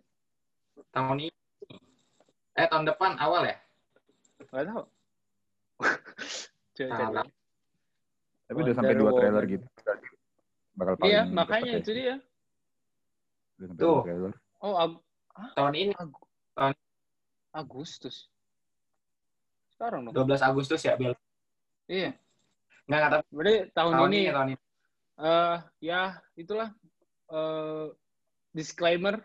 Tahun ini. Eh, tahun depan awal ya? Gak tahu. <laughs> Coba cari. Tapi udah sampai dua trailer Woman. gitu. Bakal paling Iya, makanya ya. itu dia. Udah sampai Tuh. dua trailer. Oh, Ag- Tahun ini, Agustus. Sekarang dong. 12 Agustus ya, Bel. Iya. Nggak, nggak, tapi Berarti tahun, tahun ini ini, tahun ini. eh ya itulah eh disclaimer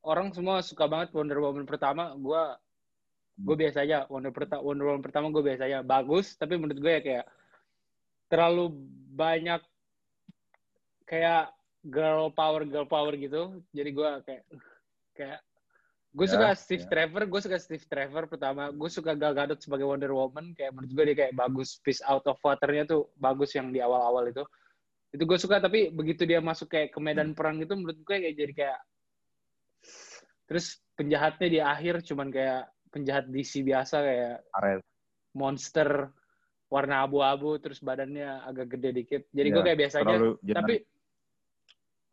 orang semua suka banget Wonder Woman pertama gua gue biasa aja Wonder, perta Wonder Woman pertama gue biasa aja bagus tapi menurut gue ya kayak terlalu banyak kayak girl power girl power gitu. Jadi gue kayak kayak gue Ya, suka Steve ya. Trevor gue suka Steve Trevor pertama. Gue suka Gal Gadot sebagai Wonder Woman. Kayak menurut gue dia kayak bagus Peace Out of Water-nya tuh bagus yang di awal-awal itu. Itu gue suka tapi begitu dia masuk kayak ke medan perang gitu menurut gue kayak jadi kayak terus penjahatnya di akhir cuman kayak penjahat DC biasa kayak Ares. monster warna abu-abu terus badannya agak gede dikit. Jadi gue Ya, kayak biasa aja. Terlalu tapi.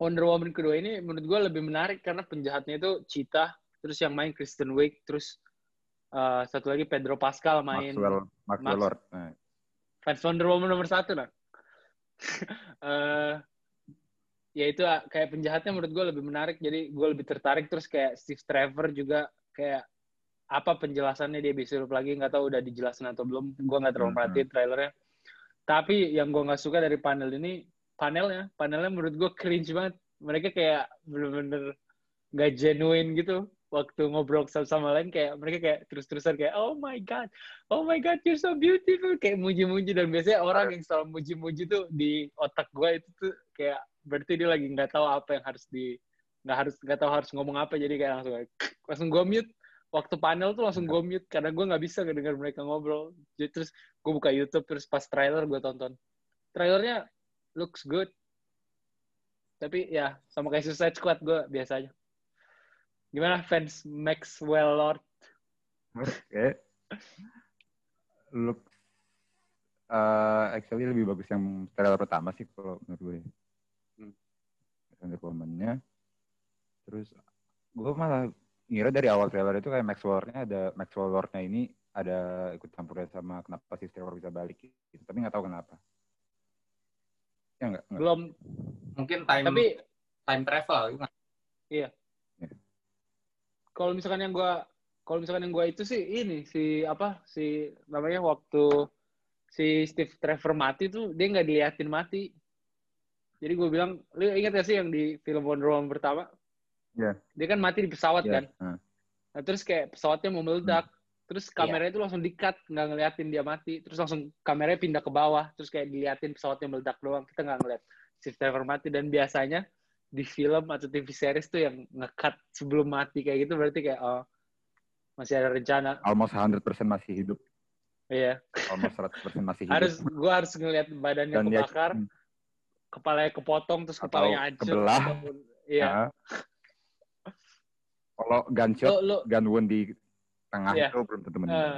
Wonder Woman kedua ini menurut gue lebih menarik karena penjahatnya itu Cheetah terus yang main Kristen Wiig terus eh, satu lagi Pedro Pascal main Maxwell, Maxwell Max- Lord. Nah, fans Wonder Woman nomor satu nah <laughs> Eh, ya itu ah, kayak penjahatnya menurut gue lebih menarik. Jadi gue lebih tertarik terus kayak Steve Trevor juga kayak apa penjelasannya dia bisa hidup lagi nggak tahu udah dijelasin atau belum. Gue nggak terlalu perhatiin trailernya. Tapi yang gue nggak suka dari panel ini panelnya panelnya menurut gue cringe banget. Mereka kayak bener-bener nggak genuine gitu waktu ngobrol sama sama lain kayak mereka kayak terus-terusan kayak oh my god oh my god you're so beautiful. Kayak muji-muji dan biasanya orang yang selalu muji-muji tuh di otak gue itu tuh kayak berarti dia lagi nggak tahu apa yang harus di nggak harus nggak tahu harus ngomong apa jadi kayak langsung kayak, <laughs> langsung gue mute waktu panel tuh langsung gue mute karena gue nggak bisa ngedengar mereka ngobrol jadi terus gue buka YouTube terus pas trailer gue tonton trailernya looks good tapi ya sama kayak Suicide Squad gue biasa aja gimana fans Maxwell Lord Oke. Look eh actually lebih bagus yang trailer pertama sih kalau menurut gue. Hmm. Wonder Woman-nya. Terus gue malah ngira dari awal trailer itu kayak Maxwell Lord-nya ada Maxwell Lord-nya ini ada ikut campurnya sama kenapa si Trevor bisa balik gitu. Tapi nggak tahu kenapa. Ya nggak? nggak. belum Mungkin time tapi time travel. gitu. kalau misalkan yang gue kalau misalkan yang gue itu sih ini si apa si namanya waktu si Steve Trevor mati tuh dia nggak diliatin mati jadi gue bilang lu ingat gak sih yang di film Wonder Woman pertama Iya. dia kan mati di pesawat Ya, kan nah. nah terus kayak pesawatnya mau meledak terus Iya. kameranya itu langsung di-cut nggak ngeliatin dia mati terus langsung kameranya pindah ke bawah terus kayak diliatin pesawatnya meledak doang kita nggak ngeliat Steve Trevor mati dan biasanya di film atau TV series tuh yang nge-cut sebelum mati kayak gitu berarti kayak oh masih ada rencana Almost 100% masih hidup. iya Almost 100% masih hidup. harus gua harus ngeliat badannya Dan dia- kebakar kepalanya kepotong terus Atau kepalanya hancur kebelah. iya. Kalau gunshot, lo lo gun wound di tengah Iya. itu belum tentu Eh, meninggal.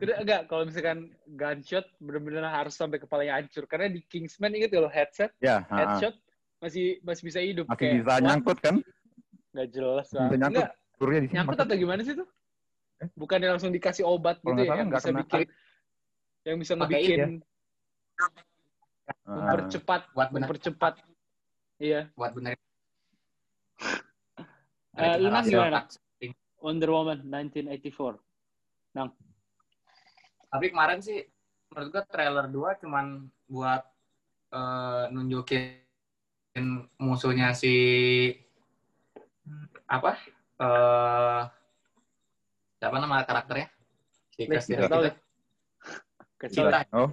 Tidak, enggak, kalau misalkan gunshot benar-benar harus sampai kepalanya hancur. Karena di Kingsman inget kalau headset, ya, ha-ha. headshot masih masih bisa hidup. masih Kayak, bisa nyangkut kan? Nggak jelas Bisa nyangkut. Enggak, Turunnya di sini. nyangkut atau gimana sih tuh? Eh? Bukannya langsung dikasih obat Kalau gitu ya, yang bisa kena bikin, yang bisa ngebikin, Ah. mempercepat, Buat bener mempercepat. Iya. buat bener. Eh, lu Nang Regenerasi gimana? Wonder Woman 1984. Tapi kemarin sih menurut gua trailer 2 cuman buat eh, nunjukin musuhnya si apa? Eh siapa nama karakternya? Si deh. Kesel. Cinta. Oh,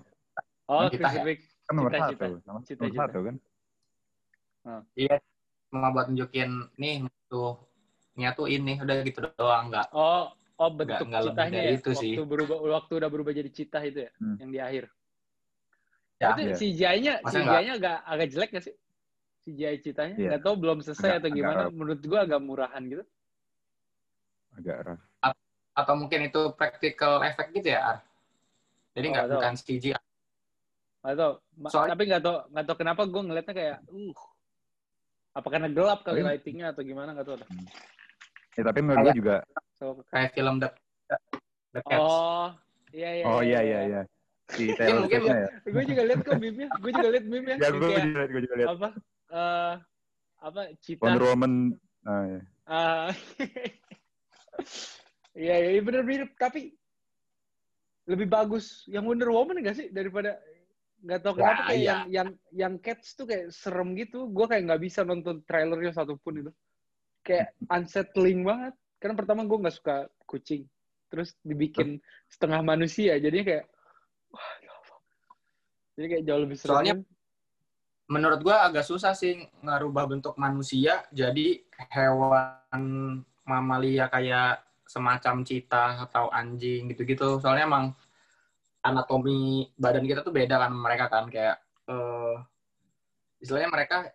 Oh, Kita ya? Kan nomor Cita, satu. cita. Nomor, Cita, nomor cita. satu kan? Iya, cuma buat nunjukin nih musuhnya tuh ini udah gitu doang nggak Oh, oh bentuk lebih citanya ya. itu sih. waktu berubah waktu udah berubah jadi cita itu ya, Hmm. yang di akhir. Ya, itu iya. CGI-nya Masa CGI-nya agak agak jelek gak sih? CGI citanya Iya. nggak tahu belum selesai Agak- atau agak gimana. rough. Menurut gua agak murahan gitu. Agak rough. atau mungkin itu practical effect gitu ya Ar? jadi Oh, nggak tahu. bukan CGI. Ma- Soalnya- tapi nggak tahu nggak tahu kenapa gua ngeliatnya kayak uh Apa karena gelap kali lightingnya atau gimana nggak tahu dah. Ya, tapi menurut gue juga So, Kayak film The, The Cats. oh, iya iya. oh iya iya iya. Si Taylor mungkin- ya. Gue juga lihat kok meme-nya. Gue juga lihat meme-nya. Ya gue juga liat, gue juga liat. apa? eh apa cita Wonder Woman. Nah, ya. Ah, <laughs> Iya, iya bener mirip tapi lebih bagus yang Wonder Woman enggak sih daripada nggak tahu kenapa Ya, kayak iya. yang yang yang Cats tuh kayak serem gitu. Gue kayak nggak bisa nonton trailernya satupun itu. Kayak unsettling banget. Karena pertama gue nggak suka kucing. Terus dibikin setengah manusia, jadinya kayak wah, ya. Jadi kayak jauh lebih serem. Soalnya- Menurut gua agak susah sih ngerubah bentuk manusia jadi hewan mamalia kayak semacam cita atau anjing gitu-gitu. Soalnya emang anatomi badan kita tuh beda kan mereka kan kayak eh istilahnya mereka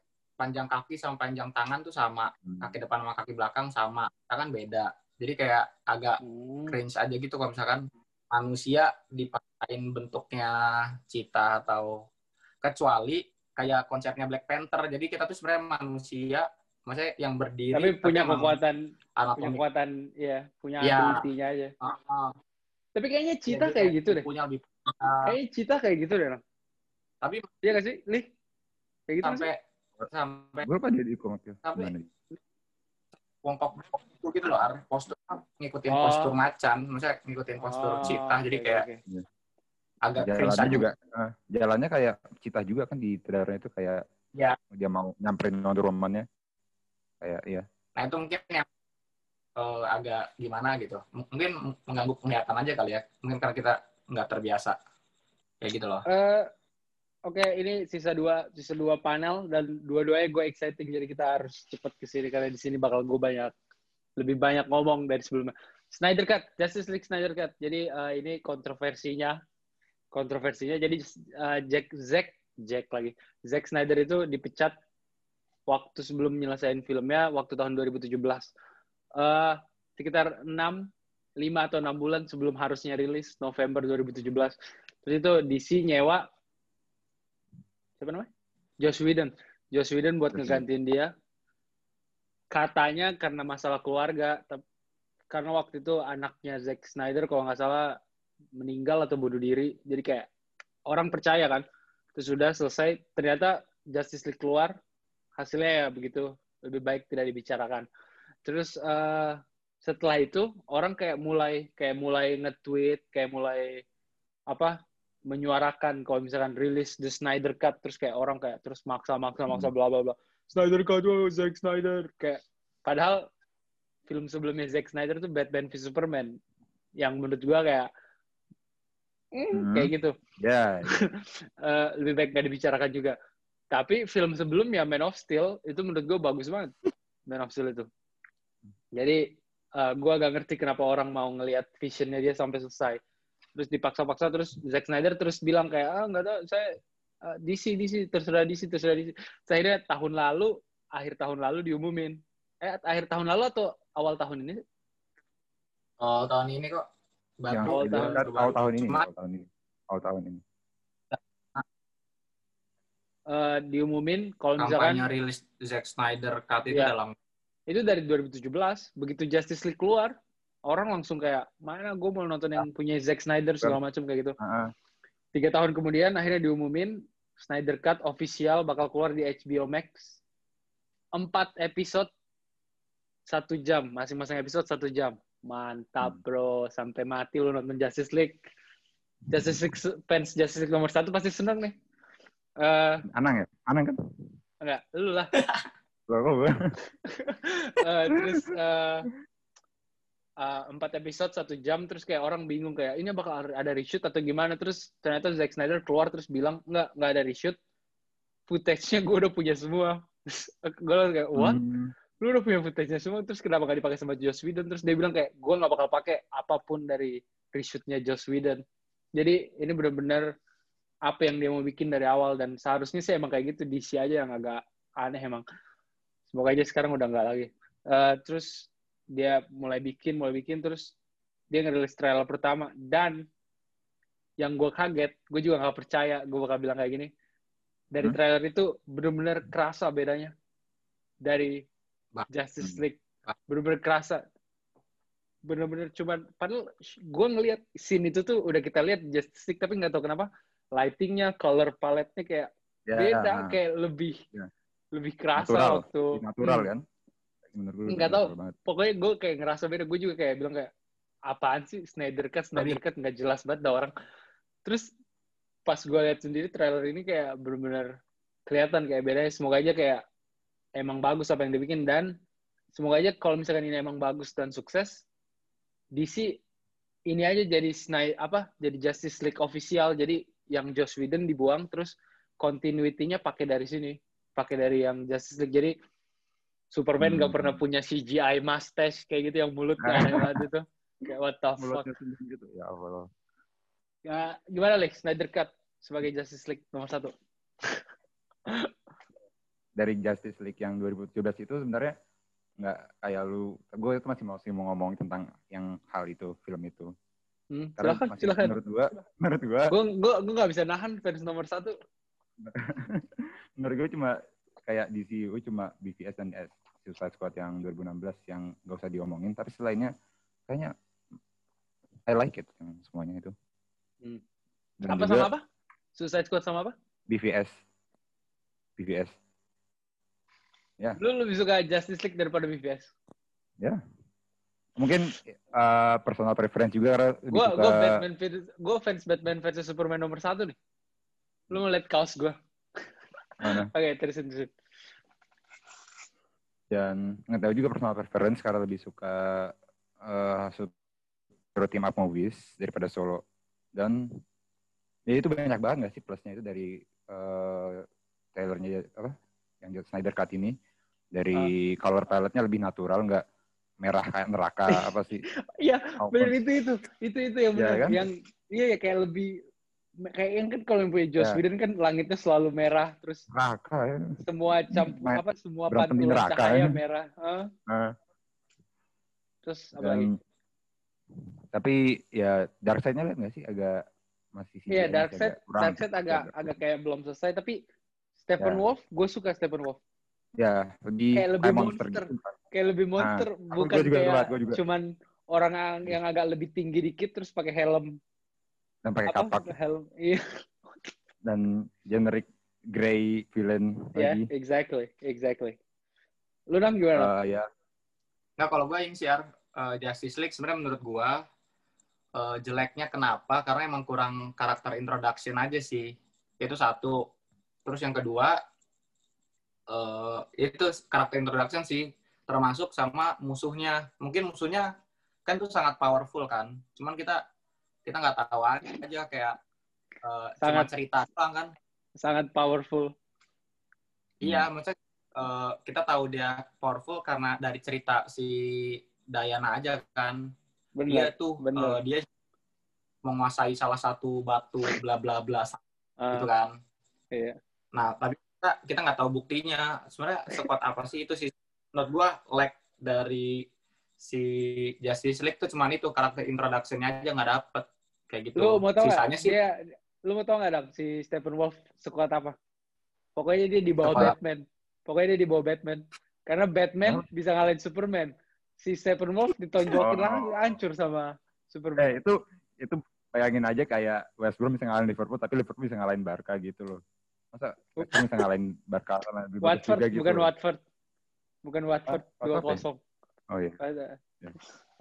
panjang kaki sama panjang tangan tuh sama, Hmm. kaki depan sama kaki belakang sama. Kita kan beda. Jadi kayak agak Hmm. cringe aja gitu kalau misalkan manusia dipaksain bentuknya cita atau kecuali kayak konsepnya Black Panther. Jadi kita tuh sebenarnya manusia, maksudnya yang berdiri Tapi punya emang kekuatan, punya anatomi. kekuatan, ya punya ability-nya aja. Ah, ah. Tapi kayaknya Cita Jadi kayak gitu deh. Punya lebih Kayaknya Cita kayak gitu deh. Tapi Iya gak sih, Lih? Kayak gitu sampai sampai Gue dia di komiknya. Tapi- Gimana? bongkok itu gitu loh, Ar. postur ngikutin Oh. postur macan, maksudnya ngikutin postur Oh, cita. Jadi kayak oke. agak cringe Jalannya aja. juga, eh, jalannya kayak cita juga kan di trailernya itu kayak Ya. dia mau nyamperin Wonder Woman-nya. Kayak iya. Nah itu mungkin yang eh, agak gimana gitu. M- Mungkin mengganggu penglihatan aja kali ya. Mungkin karena kita nggak terbiasa. Kayak gitu loh. Eh, Oke, ini sisa dua sisa dua panel dan dua-duanya gue exciting jadi kita harus cepet ke sini karena di sini bakal gue banyak lebih banyak ngomong dari sebelumnya. Snyder Cut, Justice League Snyder Cut. Jadi eh, ini kontroversinya kontroversinya jadi eh, Jack Zack Jack lagi. Zack Snyder itu dipecat waktu sebelum menyelesaikan filmnya waktu tahun 2017. Eh sekitar 6 5 atau 6 bulan sebelum harusnya rilis November 2017. Terus itu DC nyewa siapa namanya? Joss Whedon. Joss Whedon buat Joss ngegantiin dia. Katanya karena masalah keluarga. Karena waktu itu anaknya Zack Snyder kalau nggak salah meninggal atau bunuh diri. Jadi kayak orang percaya kan. Terus sudah selesai. Ternyata Justice League keluar. Hasilnya ya begitu. Lebih baik tidak dibicarakan. Terus eh, setelah itu orang kayak mulai kayak mulai nge-tweet, kayak mulai apa menyuarakan kalau misalkan rilis The Snyder Cut terus kayak orang kayak terus maksa maksa maksa bla bla bla. Snyder Cut oh, Zack Snyder. Kayak padahal film sebelumnya Zack Snyder tuh Batman v Superman. Yang menurut gua kayak Hmm. kayak gitu. Ya, <laughs> Eh, lebih baik gak dibicarakan juga. Tapi film sebelumnya Man of Steel itu menurut gua bagus banget. Man of Steel itu. Jadi eh, gua gak ngerti kenapa orang mau ngelihat visionnya dia sampai selesai terus dipaksa-paksa terus Zack Snyder terus bilang kayak ah nggak tahu saya eh, DC DC terserah DC terserah DC saya tahun lalu akhir tahun lalu diumumin eh akhir tahun lalu atau awal tahun ini Oh tahun ini kok. yang Baru, awal itu tahun. kan awal tahun ini, awal tahun ini, awal tahun ini. eh, diumumin kalau misalkan kampanye rilis Zack Snyder Cut itu Iya. dalam itu dari 2017 begitu Justice League keluar orang langsung kayak mana gue mau nonton yang punya Zack Snyder segala macam kayak gitu Ah, ah. tiga tahun kemudian akhirnya diumumin Snyder Cut official bakal keluar di HBO Max empat episode satu jam masing-masing episode satu jam mantap Hmm. bro sampai mati lu nonton Justice League Justice League fans Justice League nomor satu pasti seneng nih eh Anang ya? Anang kan? enggak lu lah <laughs> gua. <laughs> Eh, terus eh, eh, empat episode satu jam terus kayak orang bingung kayak ini bakal ada reshoot atau gimana? Terus ternyata Zack Snyder keluar terus bilang nggak nggak ada reshoot. Footage-nya gue udah punya semua. <laughs> Gue langsung kayak what? Hmm. lu udah punya footage-nya semua? Terus kenapa gak dipakai sama Joss Whedon? Terus dia bilang kayak gue nggak bakal pakai apa pun dari reshootnya Joss Whedon. Jadi ini benar-benar apa yang dia mau bikin dari awal dan seharusnya sih emang kayak gitu. DC aja yang agak aneh emang. Semoga aja sekarang udah nggak lagi. Eh, terus dia mulai bikin mulai bikin terus dia ngerilis trailer pertama dan yang gue kaget gue juga nggak percaya gue bakal bilang kayak gini dari Hmm? trailer itu benar-benar kerasa bedanya dari Bah. Justice Hmm. League. Bener-bener kerasa. Bener-bener cuman, padahal gue ngeliat scene itu tuh udah kita lihat Justice League, tapi nggak tahu kenapa lightingnya, color palette-nya kayak Ya, beda, kayak lebih Ya. lebih kerasa Natural. waktu. natural Hmm. kan. Menurut gue lebih Nggak tahu. banget. Pokoknya gue kayak ngerasa beda. Gue juga kayak bilang kayak, apaan sih Snyder Cut, Snyder Cut nggak jelas banget dah orang. Terus pas gue lihat sendiri trailer ini kayak bener-bener kelihatan kayak bedanya. Semoga aja kayak emang bagus apa yang dibikin dan semoga aja kalau misalkan ini emang bagus dan sukses, DC ini aja jadi Snyder apa? Jadi Justice League official. Jadi yang Joss Whedon dibuang terus continuity-nya pakai dari sini, pakai dari yang Justice League. Jadi Superman nggak Hmm. pernah punya CGI mustache kayak gitu yang mulutnya aneh banget itu. Kayak what the fuck. Gitu. Ya Allah. Ya, gimana Lex? Snyder Cut sebagai Justice League nomor satu. <laughs> Dari Justice League yang 2017 itu sebenarnya nggak kayak lu. Gue itu masih masih mau ngomong tentang yang hal itu, film itu. Hmm, Karena silakan, masih silakan. menurut gua, menurut gua, Gue gue gue nggak bisa nahan fans nomor satu. <laughs> menurut gua cuma kayak DCU cuma BVS dan S Suicide Squad yang 2016 yang gak usah diomongin, tapi selainnya kayaknya I like it yang semuanya itu. Hmm. Dan apa juga sama apa? Suicide Squad sama apa? BVS. BVS. Lu lebih suka Justice League daripada BVS? Ya. Mungkin uh, personal preference juga karena Gue suka gue Batman gue fans Batman versus Superman nomor satu nih. Lu ngeliat kaos gue. mana. <laughs> Oke, terusin terusin. Dan nggak tahu juga personal preference karena lebih suka uh, super team up movies daripada solo. Dan ya itu banyak banget nggak sih plusnya itu dari uh, trailernya apa yang Snyder cut ini? Dari color palette-nya lebih natural nggak? Merah kayak neraka apa sih? <laughs> Iya, bener itu itu itu itu yang Ya bener. kan? yang iya ya kayak lebih kayak yang kan kalau yang punya Joss Ya. Whedon kan langitnya selalu merah terus neraka ya semua campur apa semua pantulan cahaya ya. merah Hah? Nah, terus apa lagi dan tapi ya dark side-nya lihat nggak sih agak masih sih iya masih Darkseid agak kurang. Darkseid agak agak kayak belum selesai tapi Stephen Ya. Wolf gue suka Stephen Wolf ya lebih Kayak lebih monster, monster. gitu kayak lebih monster aku- bukan juga kayak juga. cuman orang yang agak lebih tinggi dikit terus pakai helm dan pakai apa kapak helm iya dan generic gray villain ya lagi exactly exactly lu nam gimana Eh, ya Nah kalau gue yang share uh, Justice League sebenarnya menurut gue uh, jeleknya kenapa? Karena emang kurang karakter introduction aja sih. Itu satu. Terus yang kedua uh, itu karakter introduction sih termasuk sama musuhnya. Mungkin musuhnya kan tuh sangat powerful kan. Cuman kita kita nggak tahu aja kayak uh, cuma Sangat. cerita doang kan. sangat powerful Iya, maksudnya eh, kita tahu dia powerful karena dari cerita si Diana aja kan. Dia bener tuh bener. eh, dia menguasai salah satu batu bla bla bla Ah, gitu kan. iya Nah, tapi kita kita nggak tahu buktinya. Sebenarnya sekuat apa sih itu sih? Menurut gua lag dari si Justice League tuh cuman itu karakter introduction-nya aja nggak dapet kayak gitu. Lu mau tau Sisanya gak? sih dia, lu mau tau nggak dong si Stephen Wolf sekuat apa? Pokoknya dia di bawah Batman. Pokoknya dia di bawah Batman. Karena Batman hmm? bisa ngalahin Superman. Si Stephen Wolf ditonjokin oh. langsung hancur sama Superman. Eh, itu itu bayangin aja kayak West Brom bisa ngalahin Liverpool tapi Liverpool bisa ngalahin Barca gitu loh. Masa West Brom bisa ngalahin Barca karena Watford, gitu. Bukan loh. Watford. Bukan Watford, ah, Watford ya? 2-0 oh iya Ada. Ya.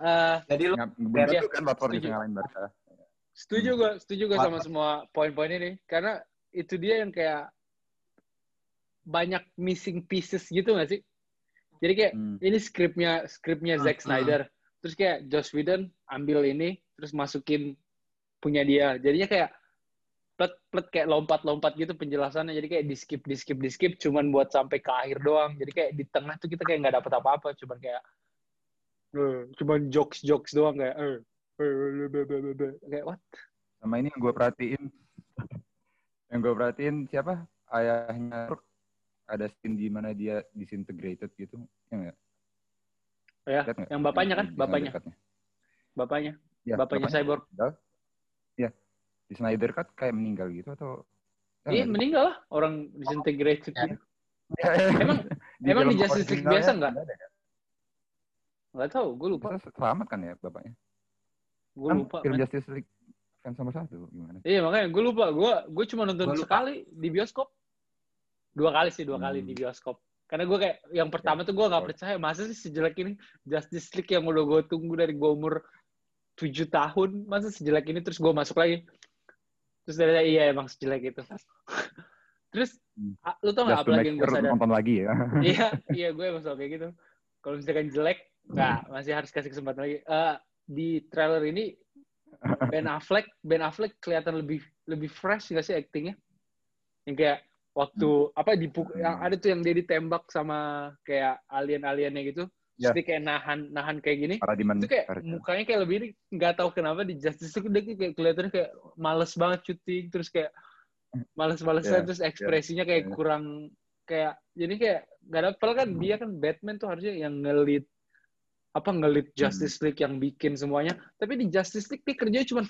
Eh, jadi lu Iya. tentu kan Watford Setuju. bisa ngalahin Barca setuju Hmm. gue setuju gue sama semua poin-poin ini karena itu dia yang kayak banyak missing pieces gitu gak sih jadi kayak Hmm. ini skripnya skripnya Hmm, Zack Snyder terus kayak Joss Whedon ambil ini terus masukin punya dia jadinya kayak plet plet kayak lompat-lompat gitu penjelasannya jadi kayak di skip di skip di skip cuman buat sampai ke akhir doang jadi kayak di tengah tuh kita kayak nggak dapet apa-apa cuman kayak cuman jokes jokes doang kayak eh, eh, eh, kayak what? Sama ini yang gue perhatiin. Yang gue perhatiin siapa? Ayahnya ada scene di mana dia disintegrated gitu. Ya nggak? ya Lihat nggak? yang bapaknya kan? Di- di bapaknya. bapaknya. Ya, bapaknya Cyborg. Meninggal. ya di Snyder Cut kayak meninggal gitu atau? Ya iya nggak? sih? meninggal lah. Orang disintegrated Ya. gitu. Ya, <laughs> Emang Emang di Justice League biasa nggak? ada kan? Nggak tahu, gue lupa. Masa selamat kan ya bapaknya? Gue Kan lupa. film. Justice League fans nomor satu gimana? Iya makanya gue lupa. Gue gue cuma nonton Gua sekali di bioskop. Dua kali sih, dua kali Hmm. di bioskop. Karena gue kayak yang pertama tuh gue nggak Oh. percaya masa sih sejelek ini Justice League yang udah gue tunggu dari gue umur tujuh tahun masa sejelek ini terus gue masuk lagi. Terus ternyata iya emang sejelek itu. <laughs> terus Hmm. lu tau gak apa lagi yang gue sadar? nonton lagi ya. iya, <laughs> iya gue emang kayak gitu. Kalau misalkan jelek, nggak masih harus kasih kesempatan lagi. Eh, di trailer ini Ben <laughs> Affleck, Ben Affleck kelihatan lebih lebih fresh nggak sih actingnya? Yang kayak waktu apa dipuk, yang ada tuh yang dia ditembak sama kayak alien-aliennya gitu, terus Ya. dia kayak nahan nahan kayak gini. Paradigman Itu kayak Paradigman. mukanya kayak lebih nggak tahu kenapa di Justice League dia kayak kelihatannya kayak males banget syuting, terus kayak males-malesan Ya, terus ekspresinya kayak ya. kurang kayak jadi kayak nggak ada padahal kan dia kan Batman tuh harusnya yang ngelit apa ngelit Justice League yang bikin semuanya. Tapi di Justice League dia kerjanya cuma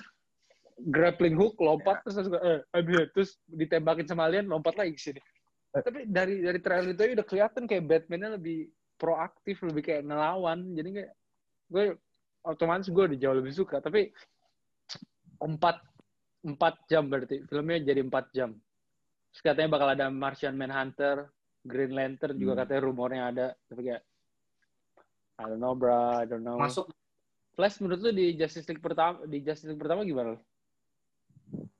grappling hook lompat terus terus eh I'm here. terus ditembakin sama alien lompat lagi ke sini. Eh. tapi dari dari trailer itu udah kelihatan kayak Batman-nya lebih proaktif lebih kayak ngelawan. Jadi kayak gue otomatis gue udah jauh lebih suka. Tapi empat empat jam berarti filmnya jadi empat jam. Terus katanya bakal ada Martian Manhunter Green Lantern juga Hmm. katanya rumornya ada. Tapi kayak I don't know bro I don't know Masuk Flash menurut lu di Justice League pertama di Justice League pertama gimana? lu?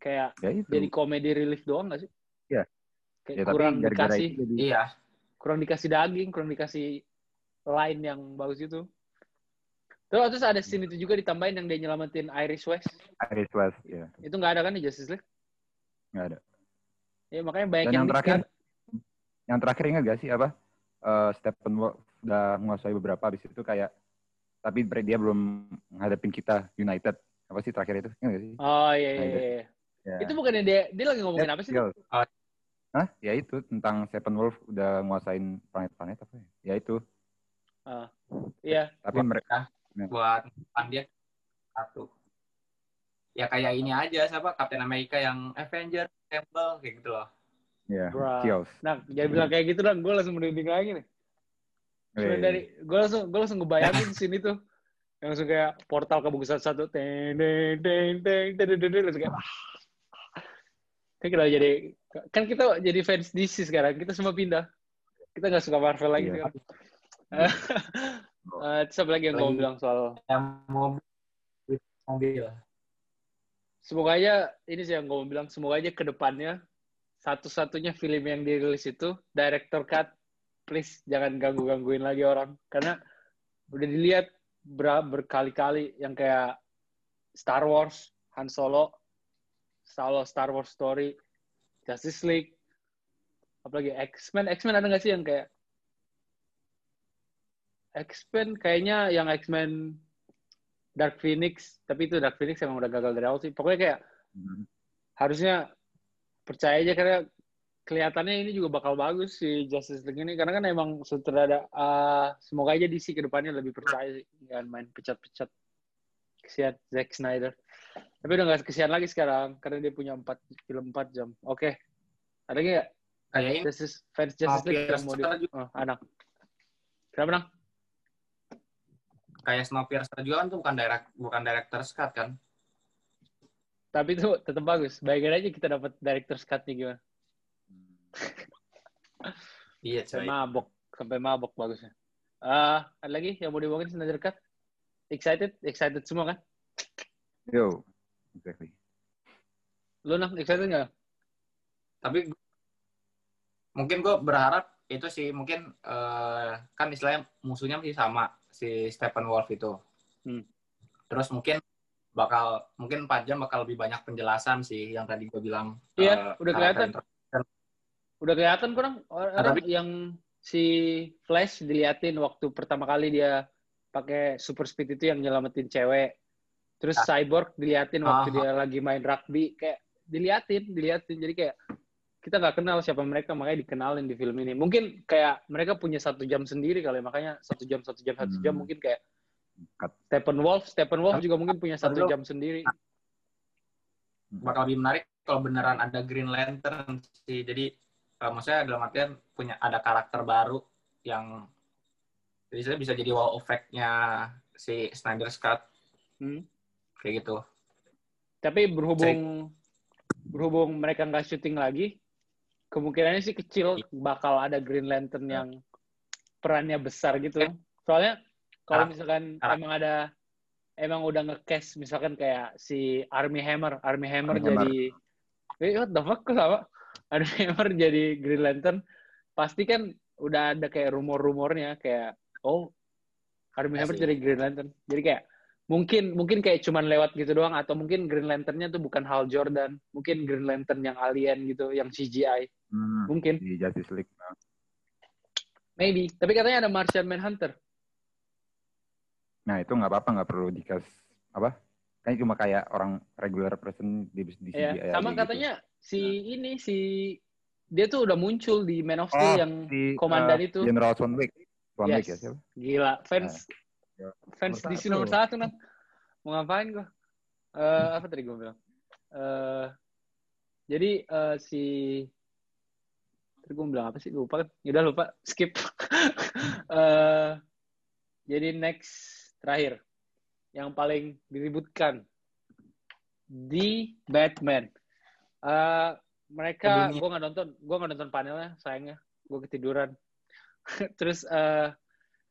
Kayak Ya itu. jadi komedi relief doang gak sih? Iya. Kayak Ya, kurang gara-gara dikasih, itu jadi iya. kurang dikasih daging, kurang dikasih line yang bagus itu. Terus, terus ada scene itu juga ditambahin yang dia nyelamatin Iris West. Iris West, ya. Itu nggak ada kan di Justice League? Nggak ada. Ya makanya banyak Dan yang, yang terakhir, kan. yang terakhir ingat gak sih apa? Eh Stephen Wolf udah menguasai beberapa habis itu kayak tapi dia belum ngadepin kita United. Apa sih terakhir itu? Ingat gak sih? Oh iya iya. Itu. iya. Ya. Itu bukannya dia dia lagi ngomongin apa sih? Oh. Hah? Ya itu tentang Stephen Wolf udah nguasain planet-planet apa ya? Ya itu. Iya. Tapi mereka buat depan dia satu. Ya kayak ini aja siapa Captain America yang Avenger Campbell kayak gitu loh. ya Bruh. skills. Nah, jangan bilang kayak gitu dong. Gue langsung merinding lagi nih. Cuma dari gue langsung gue langsung ngebayangin <laughs> sini tuh yang langsung kayak portal kebuka satu satu teng teng teng teng teng teng teng langsung kayak ah. kan kita jadi kan kita jadi fans DC sekarang kita semua pindah kita nggak suka Marvel lagi Iya. sekarang <laughs> Eh, terus lagi yang Lagi. bilang soal Yang mobil mobil. semoga aja ini sih yang gue mau bilang semoga aja ke depannya satu-satunya film yang dirilis itu director cut please jangan ganggu-gangguin lagi orang karena udah dilihat ber- berkali-kali yang kayak Star Wars, Han Solo, Solo Star Wars Story, Justice League, apalagi X-Men, X-Men ada nggak sih yang kayak X-Men kayaknya yang X-Men Dark Phoenix, tapi itu Dark Phoenix emang udah gagal dari awal sih. Pokoknya kayak Mhm. harusnya percaya aja karena kelihatannya ini juga bakal bagus si Justice League ini. Karena kan emang sutradara uh, semoga aja DC ke depannya lebih percaya sih. Jangan main pecat-pecat. Kesian Zack Snyder. Tapi udah gak kesian lagi sekarang karena dia punya empat film 4 jam. Oke. Ada nggak? Kayak ini Justice fans Justice League yang mau di oh, anak kenapa nang kayak Snowpiercer juga kan tuh bukan direct bukan director cut kan. tapi itu tetap bagus. Bayangin aja kita dapat director's cut-nya gimana <laughs> Iya sampai coy. mabok sampai mabok bagusnya Ah, ada lagi yang mau diomongin Snyder Cut excited excited semua kan Yo, exactly. lu nang excited nggak Tapi mungkin gue berharap itu sih mungkin eh, kan istilahnya musuhnya masih sama si Stephen Wolf itu. Hmm. Terus mungkin bakal mungkin 4 jam bakal lebih banyak penjelasan sih yang tadi gue bilang. Iya, eh, udah kelihatan. Udah kelihatan kurang orang tapi- yang si Flash diliatin waktu pertama kali dia pakai super speed itu yang nyelamatin cewek terus Ah. Cyborg diliatin waktu Aha. dia lagi main rugby kayak diliatin diliatin jadi kayak kita nggak kenal siapa mereka makanya dikenalin di film ini mungkin kayak mereka punya satu jam sendiri kali makanya satu jam satu jam satu jam Hmm. mungkin kayak. Stephen Wolf Stephen Wolf juga mungkin punya satu jam sendiri bakal lebih menarik kalau beneran ada Green Lantern sih. Jadi eh, maksudnya dalam artian punya ada karakter baru yang jadi bisa jadi wow effect-nya si Snyder's Cut Hmm. kayak gitu. Tapi berhubung berhubung mereka nggak syuting lagi, kemungkinannya sih kecil bakal ada Green Lantern yang perannya besar gitu. Soalnya kalau misalkan Ah. emang ada emang udah nge-cast misalkan kayak si Army Hammer, Army Hammer Hammer. jadi eh what the fuck kok Army Hammer <laughs> jadi Green Lantern pasti kan udah ada kayak rumor-rumornya kayak oh Ya Hammer jadi Green Lantern. Jadi kayak mungkin mungkin kayak cuman lewat gitu doang atau mungkin Green Lantern-nya tuh bukan Hal Jordan, mungkin Green Lantern yang alien gitu, yang CGI. Hmm, Mungkin, di Justice League. Maybe. Tapi katanya ada Martian Manhunter. Nah itu nggak apa-apa nggak perlu dikas apa? Kan cuma kayak orang regular person di di Ya, CGI sama aja gitu. Si ini si dia tuh udah muncul di Man of Steel Oh, yang si, komandan eh, itu. General Swanwick. Swanwick Yes. ya siapa? Gila, fans Ya. fans DC satu. nomor satu nang. Mau ngapain gua? Eh apa tadi gua bilang? Eh jadi eh, si tadi gua bilang apa sih? Gua lupa kan. Udah lupa, skip. <laughs> Eh jadi next terakhir yang paling diributkan di Batman. Eh mereka, gue nggak nonton, gue nggak nonton panelnya, sayangnya, gue ketiduran. <laughs> Terus eh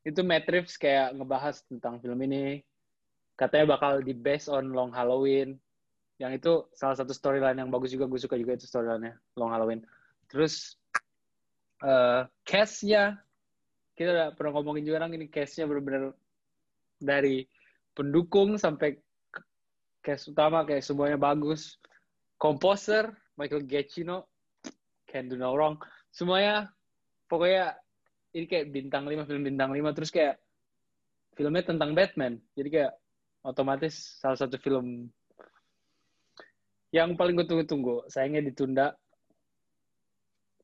itu Matt Reeves kayak ngebahas tentang film ini, katanya bakal di based on Long Halloween, yang itu salah satu storyline yang bagus juga, gue suka juga itu storyline-nya Long Halloween. Terus eh cast-nya, kita udah pernah ngomongin juga orang ini cast-nya bener-bener dari pendukung sampai cast utama kayak semuanya bagus. Komposer Michael Giacchino, can do no wrong. Semuanya pokoknya ini kayak bintang 5 film bintang 5 terus kayak filmnya tentang Batman. Jadi kayak otomatis salah satu film yang paling gue tunggu-tunggu. Sayangnya ditunda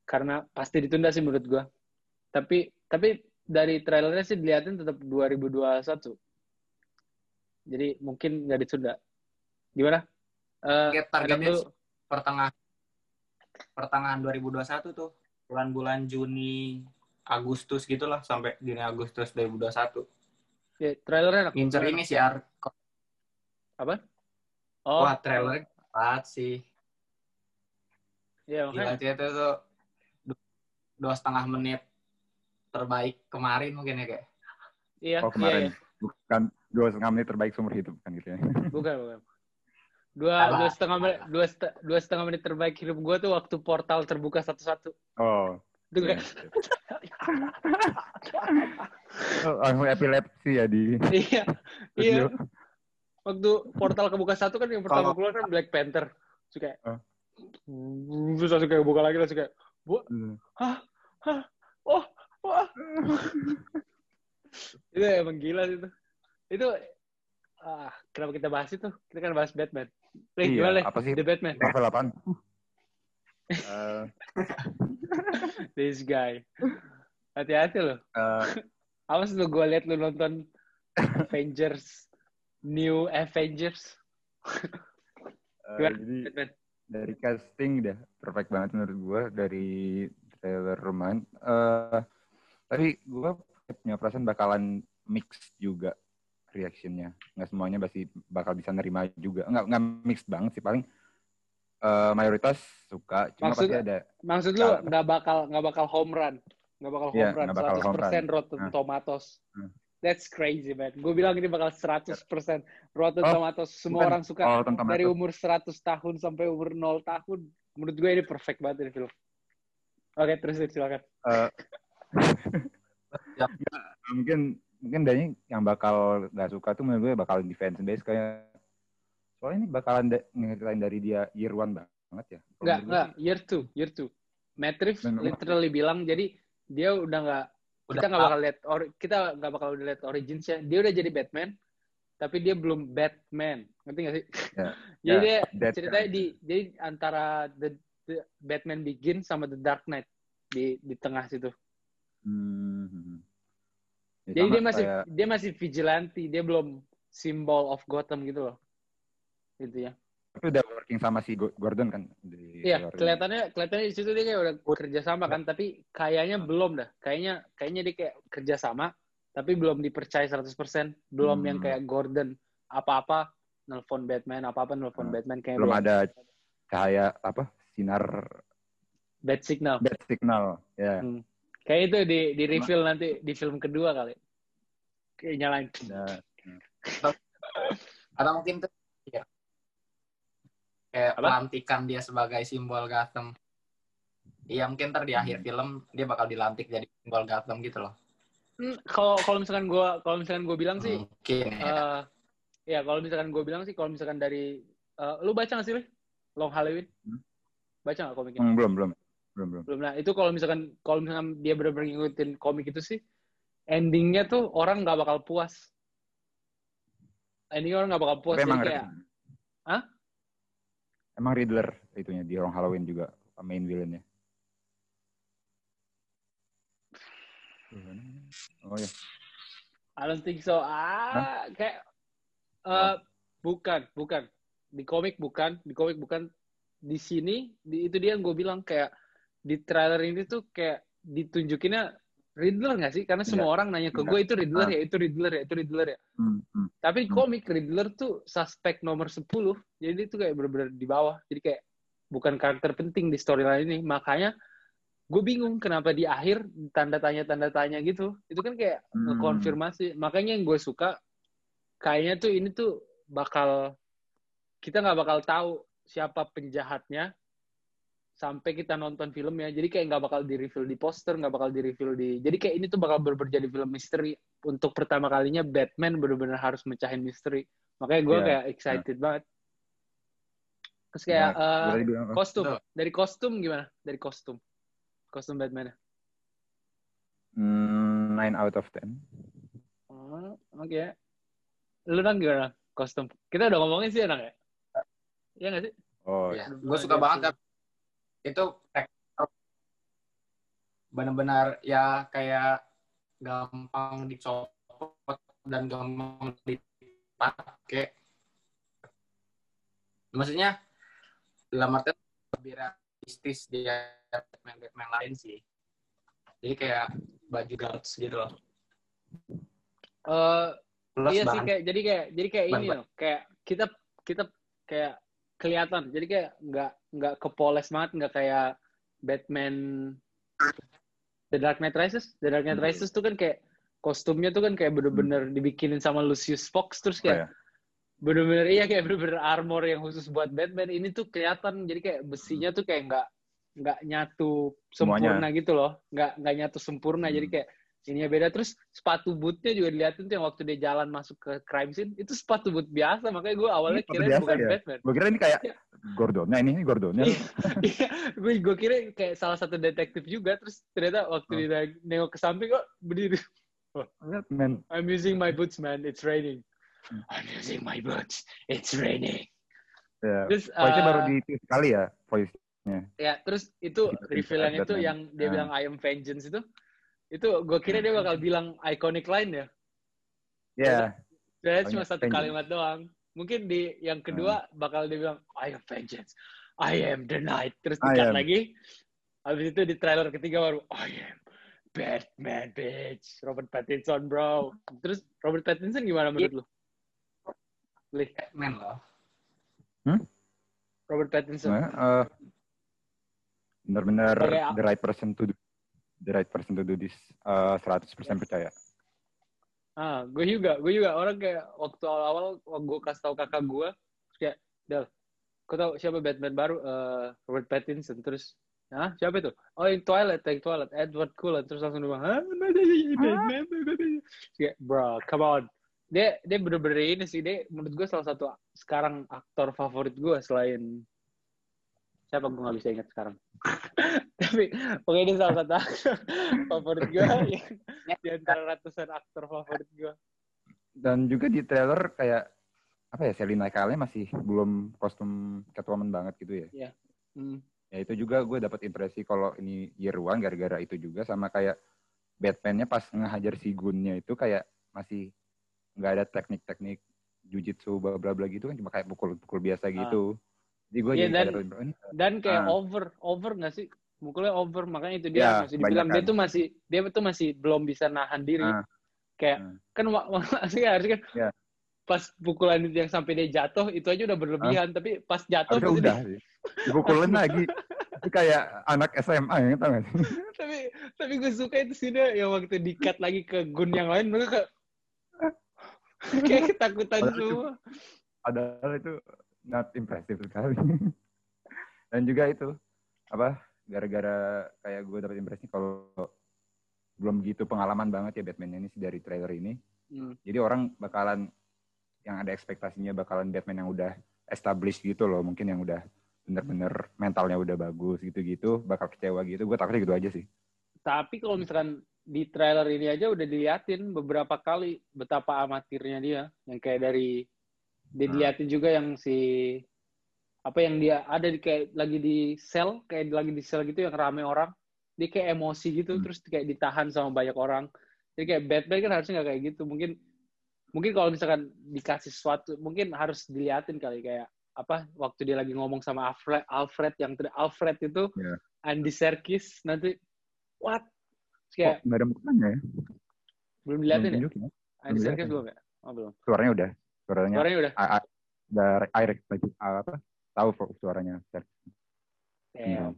karena pasti ditunda sih menurut gue. Tapi tapi dari trailernya sih dilihatin tetap 2021. Jadi mungkin nggak ditunda. Gimana? Eh, Target- targetnya sih pertengahan pertengahan 2021 tuh bulan-bulan Juni Agustus gitulah sampai Juni Agustus 2021 ya, trailernya enak. ngincer ini si Ar Oh, wah trailernya ketat sih iya gila makanya. sih itu tuh du- dua setengah menit terbaik kemarin mungkin ya kayak Iya, Oh iya, kemarin iya. bukan dua setengah menit terbaik seumur hidup kan gitu ya. Bukan, bukan. Dua, dua setengah menit, dua, dua setengah menit terbaik hidup gue tuh waktu portal terbuka satu-satu. Oh. Itu iya. kan? Oh, epilepsi ya di iya, iya. Waktu portal kebuka satu kan yang pertama keluar kan Black Panther. Kayak, Oh. terus langsung kayak buka lagi langsung kayak, Hmm. wah, wah. itu emang gila sih itu. Itu, ah, kenapa kita bahas itu? Kita kan bahas Batman. Lih, Iya, gimana, apa sih? The Batman. Marvel apaan? <laughs> Eh, This guy. Hati-hati loh. eh, Awas lu gue liat lu nonton Avengers, New Avengers. eh, Gimana? jadi Batman. dari casting udah perfect banget menurut gue dari trailer Roman. Eh, tapi gue punya perasaan bakalan mix juga reactionnya. Nggak semuanya pasti bakal bisa nerima juga. Nggak nggak mix banget sih paling eh, mayoritas suka. Cuma Maksud- pasti ada. Maksud lu nggak bakal nggak bakal home run, nggak bakal home Iya, run, bakal home 100% run. Rotten Nah. Tomatoes. Hmm. That's crazy man. Gue bilang ini bakal 100% Rotten Oh, Tomatoes. Semua bukan. orang suka Oh, dari umur 100 tahun sampai umur 0 tahun. Menurut gue ini perfect banget ini film. Oke, terus terus, silakan. <laughs> Yap. nggak, mungkin mungkin Dani yang bakal nggak suka tuh menurut gue bakal defense base kayak soalnya ini bakalan da- ngeritain dari dia year one banget ya. Gue enggak. Year two, year two. Memang. literally bilang, jadi dia udah nggak, udah kita nggak bakal lihat, or, kita nggak bakal udah lihat originsnya. Dia udah jadi Batman, tapi dia belum Batman. Ngerti nggak sih? Ya. <laughs> jadi Ya, dia ceritanya guy. di, jadi antara the, the Batman Begins sama The Dark Knight di di tengah situ. Hmm. Jadi sama dia masih kayak- dia masih vigilante, dia belum symbol of Gotham gitu loh. Gitu ya. tapi udah working sama si Go- Gordon kan di Iya, kelihatannya kelihatannya di situ dia kayak udah kerja sama kan, tapi kayaknya belum dah. Kayaknya kayaknya dia kayak kerja sama, tapi belum dipercaya 100%. Belum Hmm. yang kayak Gordon apa-apa nelpon Batman, apa-apa nelpon Hmm. Batman kayak belum ada cahaya apa sinar bad signal. bad signal ya Hmm. Kayak itu di di reveal nanti di film kedua kali. Kayak nyalain. Nah, Atau mungkin tuh ya, kayak Apa? pelantikan dia sebagai simbol Gotham. Iya mungkin ntar di akhir Hmm. film dia bakal dilantik jadi simbol Gotham gitu loh. Hmm, Kalau kalau misalkan gua kalau misalkan gua bilang sih Mungkin ya. eh ya kalau misalkan gue bilang sih kalau misalkan dari eh, lu baca nggak sih Long Halloween Hmm. baca nggak komiknya hmm, belum belum belum belum. Belum. Nah itu kalau misalkan kalau misalkan dia benar-benar ngikutin komik itu sih endingnya tuh orang nggak bakal puas. Endingnya orang nggak bakal puas. Emang kayak Hah? emang Riddler itunya di Long Halloween juga main villainnya? <sighs> Oh ya I don't think so. Ah kayak eh, bukan bukan. Di komik bukan di komik bukan. Di sini di, itu dia yang gue bilang kayak di trailer ini tuh kayak ditunjukinnya Riddler nggak sih? Karena semua orang nanya ke Enggak. gue itu Riddler Ah. ya, itu Riddler ya, itu Riddler ya. hmm, hmm. Tapi di Hmm. komik Riddler tuh suspek nomor 10. Jadi dia tuh kayak bener-bener di bawah. Jadi kayak bukan karakter penting di storyline ini. Makanya gue bingung kenapa di akhir tanda tanya tanda tanya gitu. Itu kan kayak Hmm. ngekonfirmasi. Makanya yang gue suka kayaknya tuh ini tuh bakal kita nggak bakal tahu siapa penjahatnya sampai kita nonton filmnya. Jadi kayak nggak bakal di-reveal di poster, nggak bakal di-reveal di. Jadi kayak ini tuh bakal ber jadi film misteri. Untuk pertama kalinya Batman benar-benar harus mecahin misteri. Makanya gue Iya. kayak excited banget. Terus kayak Nah, eh, gua tadi bilang apa? kostum. Betul. Dari kostum gimana? Dari kostum. Kostum Batman. Hmm, 9 out of 10 Oh, oke. Lu nang gimana? Kostum. Kita udah ngomongin sih enak ya? Iya nggak sih? oh Iya. Aduh, Gue suka ada banget sih. Itu benar-benar ya kayak gampang dicopot dan gampang dipakai. Maksudnya dalam artian lebih realistis dia Batman lain sih. Jadi kayak baju guards gitu loh. Eh, Plus iya sih kayak jadi kayak jadi kayak ini Bahan- loh kayak kita kita kayak kelihatan jadi kayak nggak nggak kepoles banget nggak kayak Batman The Dark Knight Rises The Dark Knight Hmm. Rises tuh kan kayak kostumnya tuh kan kayak bener-bener dibikinin sama Lucius Fox terus Oh, kayak ya. bener-bener iya kayak bener-bener armor yang khusus buat Batman ini tuh kelihatan jadi kayak besinya tuh kayak nggak nggak nyatu Semuanya. sempurna gitu loh nggak nggak nyatu sempurna jadi Hmm. kayak ininya beda terus sepatu bootnya juga diliatin tuh yang waktu dia jalan masuk ke crime scene itu sepatu boot biasa makanya gue awalnya Ini kira biasa bukan ya? Batman Gue kira ini kayak Iya. Gordonnya ini, ini Gordonnya. Iya, gue gue kira kayak salah satu detektif juga terus ternyata waktu Oh. dia nengok ke samping kok berdiri Men, I'm using my boots man it's raining Hmm. I'm using my boots it's raining ya. terus Voice-nya eh, baru di sekali ya, voice. ya terus itu reveal yang itu Batman. yang dia Ah. bilang I am vengeance itu itu gue kira dia bakal bilang iconic line ya Ya, Ternyata Banyak cuma satu vengeance. kalimat doang. Mungkin di yang kedua bakal dia bilang, I am vengeance. I am the night. Terus dikat lagi. Habis itu di trailer ketiga baru, I am Batman, bitch. Robert Pattinson, bro. Terus Robert Pattinson gimana menurut lu? Lih, Batman loh. Robert Pattinson. sebenarnya eh, benar-benar Sebagai- the right person to do the right person to do this eh, 100% percaya. Ah, gue juga, gue juga orang kayak waktu awal-awal gue kasih tau kakak gue, kayak, Del, kau tahu siapa Batman baru? Eh, Robert Pattinson. Terus, ah siapa itu? Oh, yang Twilight, yang Twilight, Edward Cullen. Terus langsung dia bilang, Hah, Batman, Batman. Kayak, bro, come on. Dia, dia bener-bener ini sih, dia menurut gue salah satu sekarang aktor favorit gue selain siapa gue nggak bisa ingat sekarang. <laughs> Tapi pokoknya dia salah satu aktor favorit gue <laughs> yang di antara ratusan aktor favorit gue. Dan juga di trailer kayak apa ya Selina Kyle masih belum kostum Catwoman banget gitu ya. Hmm. Ya itu juga gue dapat impresi kalau ini year one gara-gara itu juga sama kayak Batman-nya pas ngehajar si Gunnya itu kayak masih nggak ada teknik-teknik jujitsu bla bla bla gitu kan cuma kayak pukul-pukul biasa gitu. Jadi gue jadi dan- Dan kayak Ah. over, over nggak sih? Mukulnya over, makanya itu dia Ya, masih dibilang dia kebanyakan. tuh masih dia tuh masih belum bisa nahan diri. Ah. Kayak Hmm. kan maksudnya <laughs> harusnya kan Ya. pas pukulan itu yang sampai dia jatuh itu aja udah berlebihan, tapi pas jatuh pasti udah dia-. Dipukulin <laughs> lagi. Itu kayak anak SMA ya, tau gak sih? <laughs> tapi tapi gue suka itu sih dia yang waktu di-cut lagi ke gun yang lain mereka kayak ketakutan semua. Padahal itu not impressive sekali. <laughs> Dan juga itu, apa, gara-gara kayak gue dapet impresi kalau belum gitu pengalaman banget ya Batman ini sih dari trailer ini. Hmm. Jadi orang bakalan yang ada ekspektasinya bakalan Batman yang udah established gitu loh, mungkin yang udah bener-bener mentalnya udah bagus gitu-gitu, bakal kecewa gitu. Gue takutnya gitu aja sih. Tapi kalau misalkan di trailer ini aja udah diliatin beberapa kali betapa amatirnya dia, yang kayak dari dia Hmm. diliatin juga yang si apa yang dia ada di kayak lagi di sel, kayak lagi di sel gitu yang rame orang, dia kayak emosi gitu, Hmm. terus kayak ditahan sama banyak orang. Jadi kayak Batman kan harusnya nggak kayak gitu. Mungkin mungkin kalau misalkan dikasih sesuatu, mungkin harus diliatin kali kayak apa waktu dia lagi ngomong sama Alfred, Alfred yang ter- Alfred itu Iya. Andy Serkis nanti what kayak nggak ada mukanya ya? belum diliatin Belum ya ya? Andy Serkis belum ya oh belum Suaranya udah. Suaranya suaranya udah dari Irek lagi apa? Tahu kok suaranya. Damn.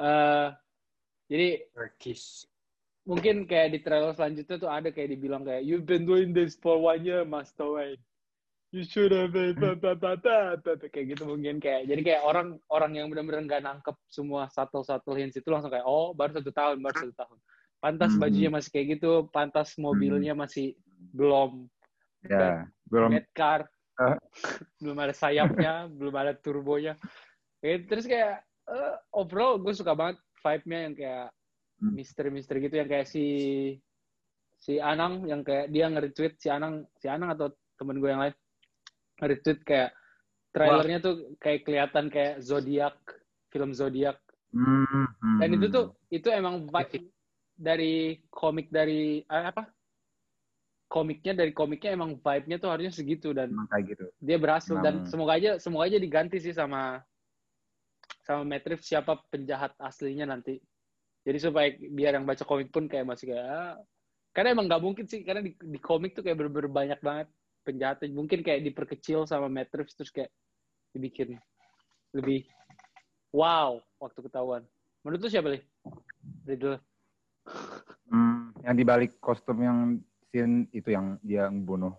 Eh, jadi Turkish. mungkin kayak di trailer selanjutnya tuh ada kayak dibilang kayak you've been doing this for one year Master Wayne you should have been ta- ta- ta- ta- ta- ta- kayak gitu mungkin kayak jadi kayak orang orang yang benar-benar nggak nangkep semua satu satu hints itu langsung kayak oh baru satu tahun baru satu tahun pantas Hmm. bajunya masih kayak gitu pantas mobilnya masih belum Ya, belum. Mad car. Ah. <laughs> belum ada sayapnya <laughs> belum ada turbonya. Kayak- terus kayak eh, overall gue suka banget vibe-nya yang kayak Hmm. misteri-misteri gitu yang kayak si si Anang yang kayak dia nge-retweet si Anang si Anang atau temen gue yang lain nge-retweet kayak trailernya tuh kayak kelihatan kayak zodiak film zodiak Hmm, hmm, dan itu tuh itu emang vibe dari komik dari eh, apa komiknya dari komiknya emang vibe-nya tuh harusnya segitu dan kayak gitu. dia berhasil. Dan semoga aja semoga aja diganti sih sama sama Matrix siapa penjahat aslinya nanti. Jadi supaya biar yang baca komik pun kayak masih kayak ah. karena emang nggak mungkin sih karena di, di komik tuh kayak bener-bener banyak banget penjahatnya. Mungkin kayak diperkecil sama Matrix terus kayak dibikin lebih wow waktu ketahuan. Menurut lu siapa nih? Riddler Hmm, yang dibalik kostum yang scene itu yang dia ngebunuh.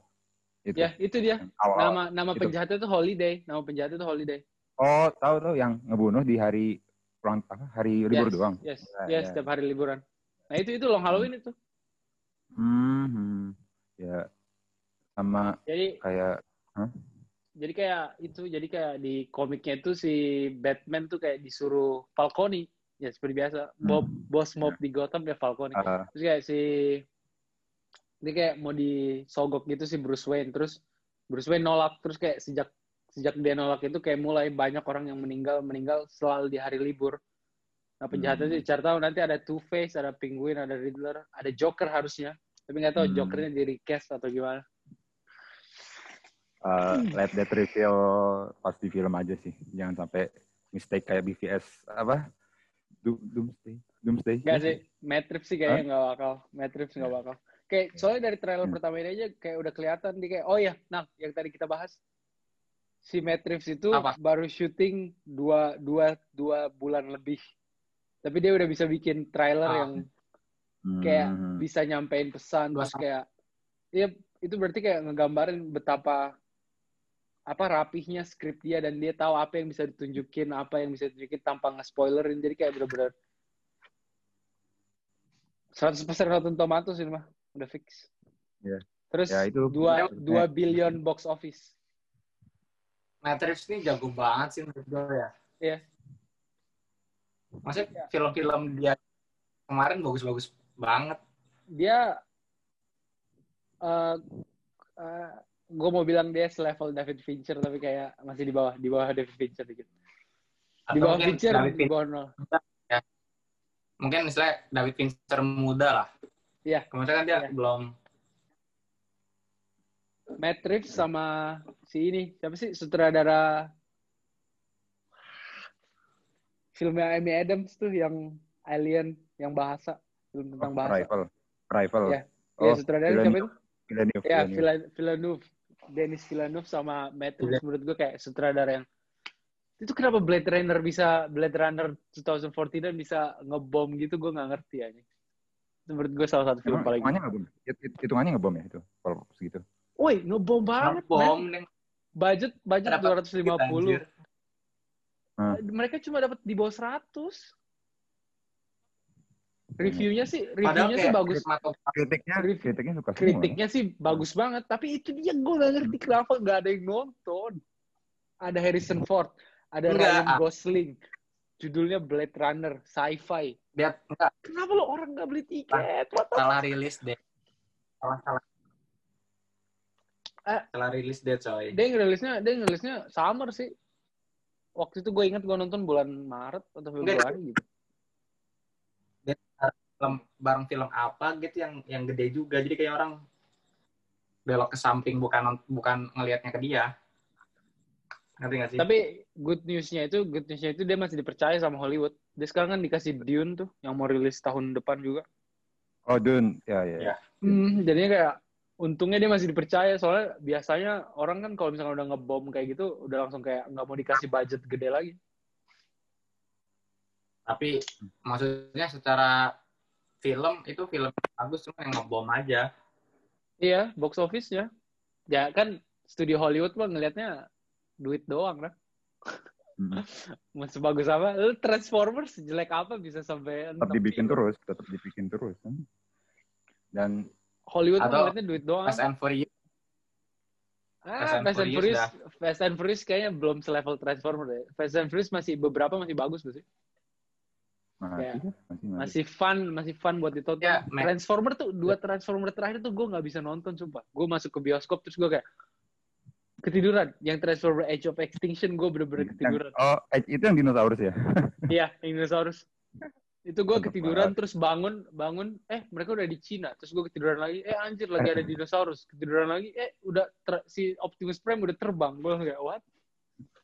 Itu. ya itu dia yang awal. nama nama itu. penjahatnya tuh Holiday nama penjahatnya tuh Holiday Oh, tahu tuh yang ngebunuh di hari ulang apa? Hari libur Yes, doang. yes Ya, yes ya. setiap hari liburan nah itu itu long Halloween itu Hmm, hmm. ya sama jadi kayak jadi kayak itu jadi kayak di komiknya itu si Batman tuh kayak disuruh Falcone ya seperti biasa Bob bos mob di Gotham ya Falcone uh, terus kayak si dia kayak mau disogok gitu si Bruce Wayne terus Bruce Wayne nolak terus kayak sejak sejak dia nolak itu kayak mulai banyak orang yang meninggal meninggal selalu di hari libur nah penjahatnya Hmm. itu cari tahu nanti ada Two Face ada Penguin ada Riddler ada Joker harusnya tapi nggak tahu Hmm. Jokernya di recast atau gimana uh, let that reveal pas di film aja sih. Jangan sampai mistake kayak BVS apa? Do- Doomsday. Doomsday. Enggak sih, Matrix sih kayaknya nggak bakal. Matrix nggak bakal. Kayak soalnya dari trailer Hmm. pertama ini aja kayak udah kelihatan dia kayak oh ya, nah yang tadi kita bahas si Matrix itu Apa? baru syuting dua dua dua bulan lebih. Tapi dia udah bisa bikin trailer Ah. yang Hmm. kayak bisa nyampein pesan Dua terus kayak iya itu berarti kayak ngegambarin betapa apa rapihnya skrip dia dan dia tahu apa yang bisa ditunjukin apa yang bisa ditunjukin tanpa nge-spoilerin jadi kayak bener-bener 100% Rotten Tomatoes ini mah udah fix Iya. terus Ya, itu- dua Ya. dua billion box office Matrix ini jago banget sih menurut gue ya. Iya. Maksudnya film-film dia kemarin bagus-bagus banget. dia eh gue mau bilang dia selevel David Fincher tapi kayak masih di bawah di bawah David Fincher dikit di bawah mungkin Fincher David di bawah nol mungkin misalnya David Fincher muda lah. Iya. Kemudian kan dia Iya. belum Matt Reeves sama si ini siapa sih sutradara filmnya Amy Adams tuh yang Alien yang bahasa film tentang bahasa. Rival. Rival. Ya. Ya, sutradara siapa itu? Villeneuve. Ya, Villeneuve. Villeneuve. Dennis Villeneuve sama Matt Reeves menurut gue kayak sutradara yang itu kenapa Blade Runner bisa Blade Runner 2049 bisa ngebom gitu gue nggak ngerti aja. Itu menurut gue salah satu film paling. hitungannya ngebom? Hit- hit- Hitungannya ngebom ya itu? Kalau segitu. Woi, ngebom banget, bom man. Budget budget Dapat 250. anjir. Hmm. Mereka cuma dapat di bawah 100. Reviewnya sih, Padahal reviewnya sih bagus. Kritiknya, Kritik- kritiknya suka semua. kritiknya sih bagus banget tapi itu dia gue gak ngerti kenapa nggak ada yang nonton ada Harrison Ford ada Enggak. Ryan Gosling judulnya Blade Runner sci-fi dia enggak kenapa lo orang nggak beli tiket the- salah rilis deh. Salah salah. Eh. Salah rilis deh coy. dia ngerilisnya dia ngerilisnya summer sih waktu itu gue ingat gue nonton bulan Maret atau. Februari gitu film bareng film apa gitu yang yang gede juga jadi kayak orang belok ke samping bukan bukan ngelihatnya ke dia ngerti gak sih tapi good newsnya itu good newsnya itu dia masih dipercaya sama Hollywood dia sekarang kan dikasih Dune tuh yang mau rilis tahun depan juga Oh, Dun. Ya, ya. Ya. Hmm, jadinya kayak untungnya dia masih dipercaya soalnya biasanya orang kan kalau misalnya udah ngebom kayak gitu udah langsung kayak nggak mau dikasih budget gede lagi. tapi maksudnya secara film itu film bagus cuma yang ngebom aja Iya, box office ya. Ya kan studio Hollywood mah ngelihatnya duit doang kan. Hmm. <laughs> Mau sebagus apa? Lu Transformers jelek apa bisa sampai Tetap dibikin film? terus, tetap dibikin terus. kan. Dan Hollywood Atau ngeliatnya duit doang. Fast and Furious Ah, Fast and Fast and Furious. Fast and Furious kayaknya belum selevel Transformers deh. Fast and Furious masih beberapa masih bagus masih. masih, Ya. masih, masih. Masih fun, masih fun buat ditonton. Ya, me- Transformer tuh dua Transformer terakhir tuh gue nggak bisa nonton sumpah. Gue masuk ke bioskop terus gue kayak ketiduran. Yang Transformer Age of Extinction gue bener-bener ketiduran. Yang- oh, eh, itu yang dinosaurus ya? <laughs> Iya, yang dinosaurus. Itu gue ketiduran terus bangun, bangun, eh mereka udah di Cina. Terus gue ketiduran lagi, eh anjir lagi ada dinosaurus. Ketiduran lagi, eh udah ter- si Optimus Prime udah terbang. Gue kayak what?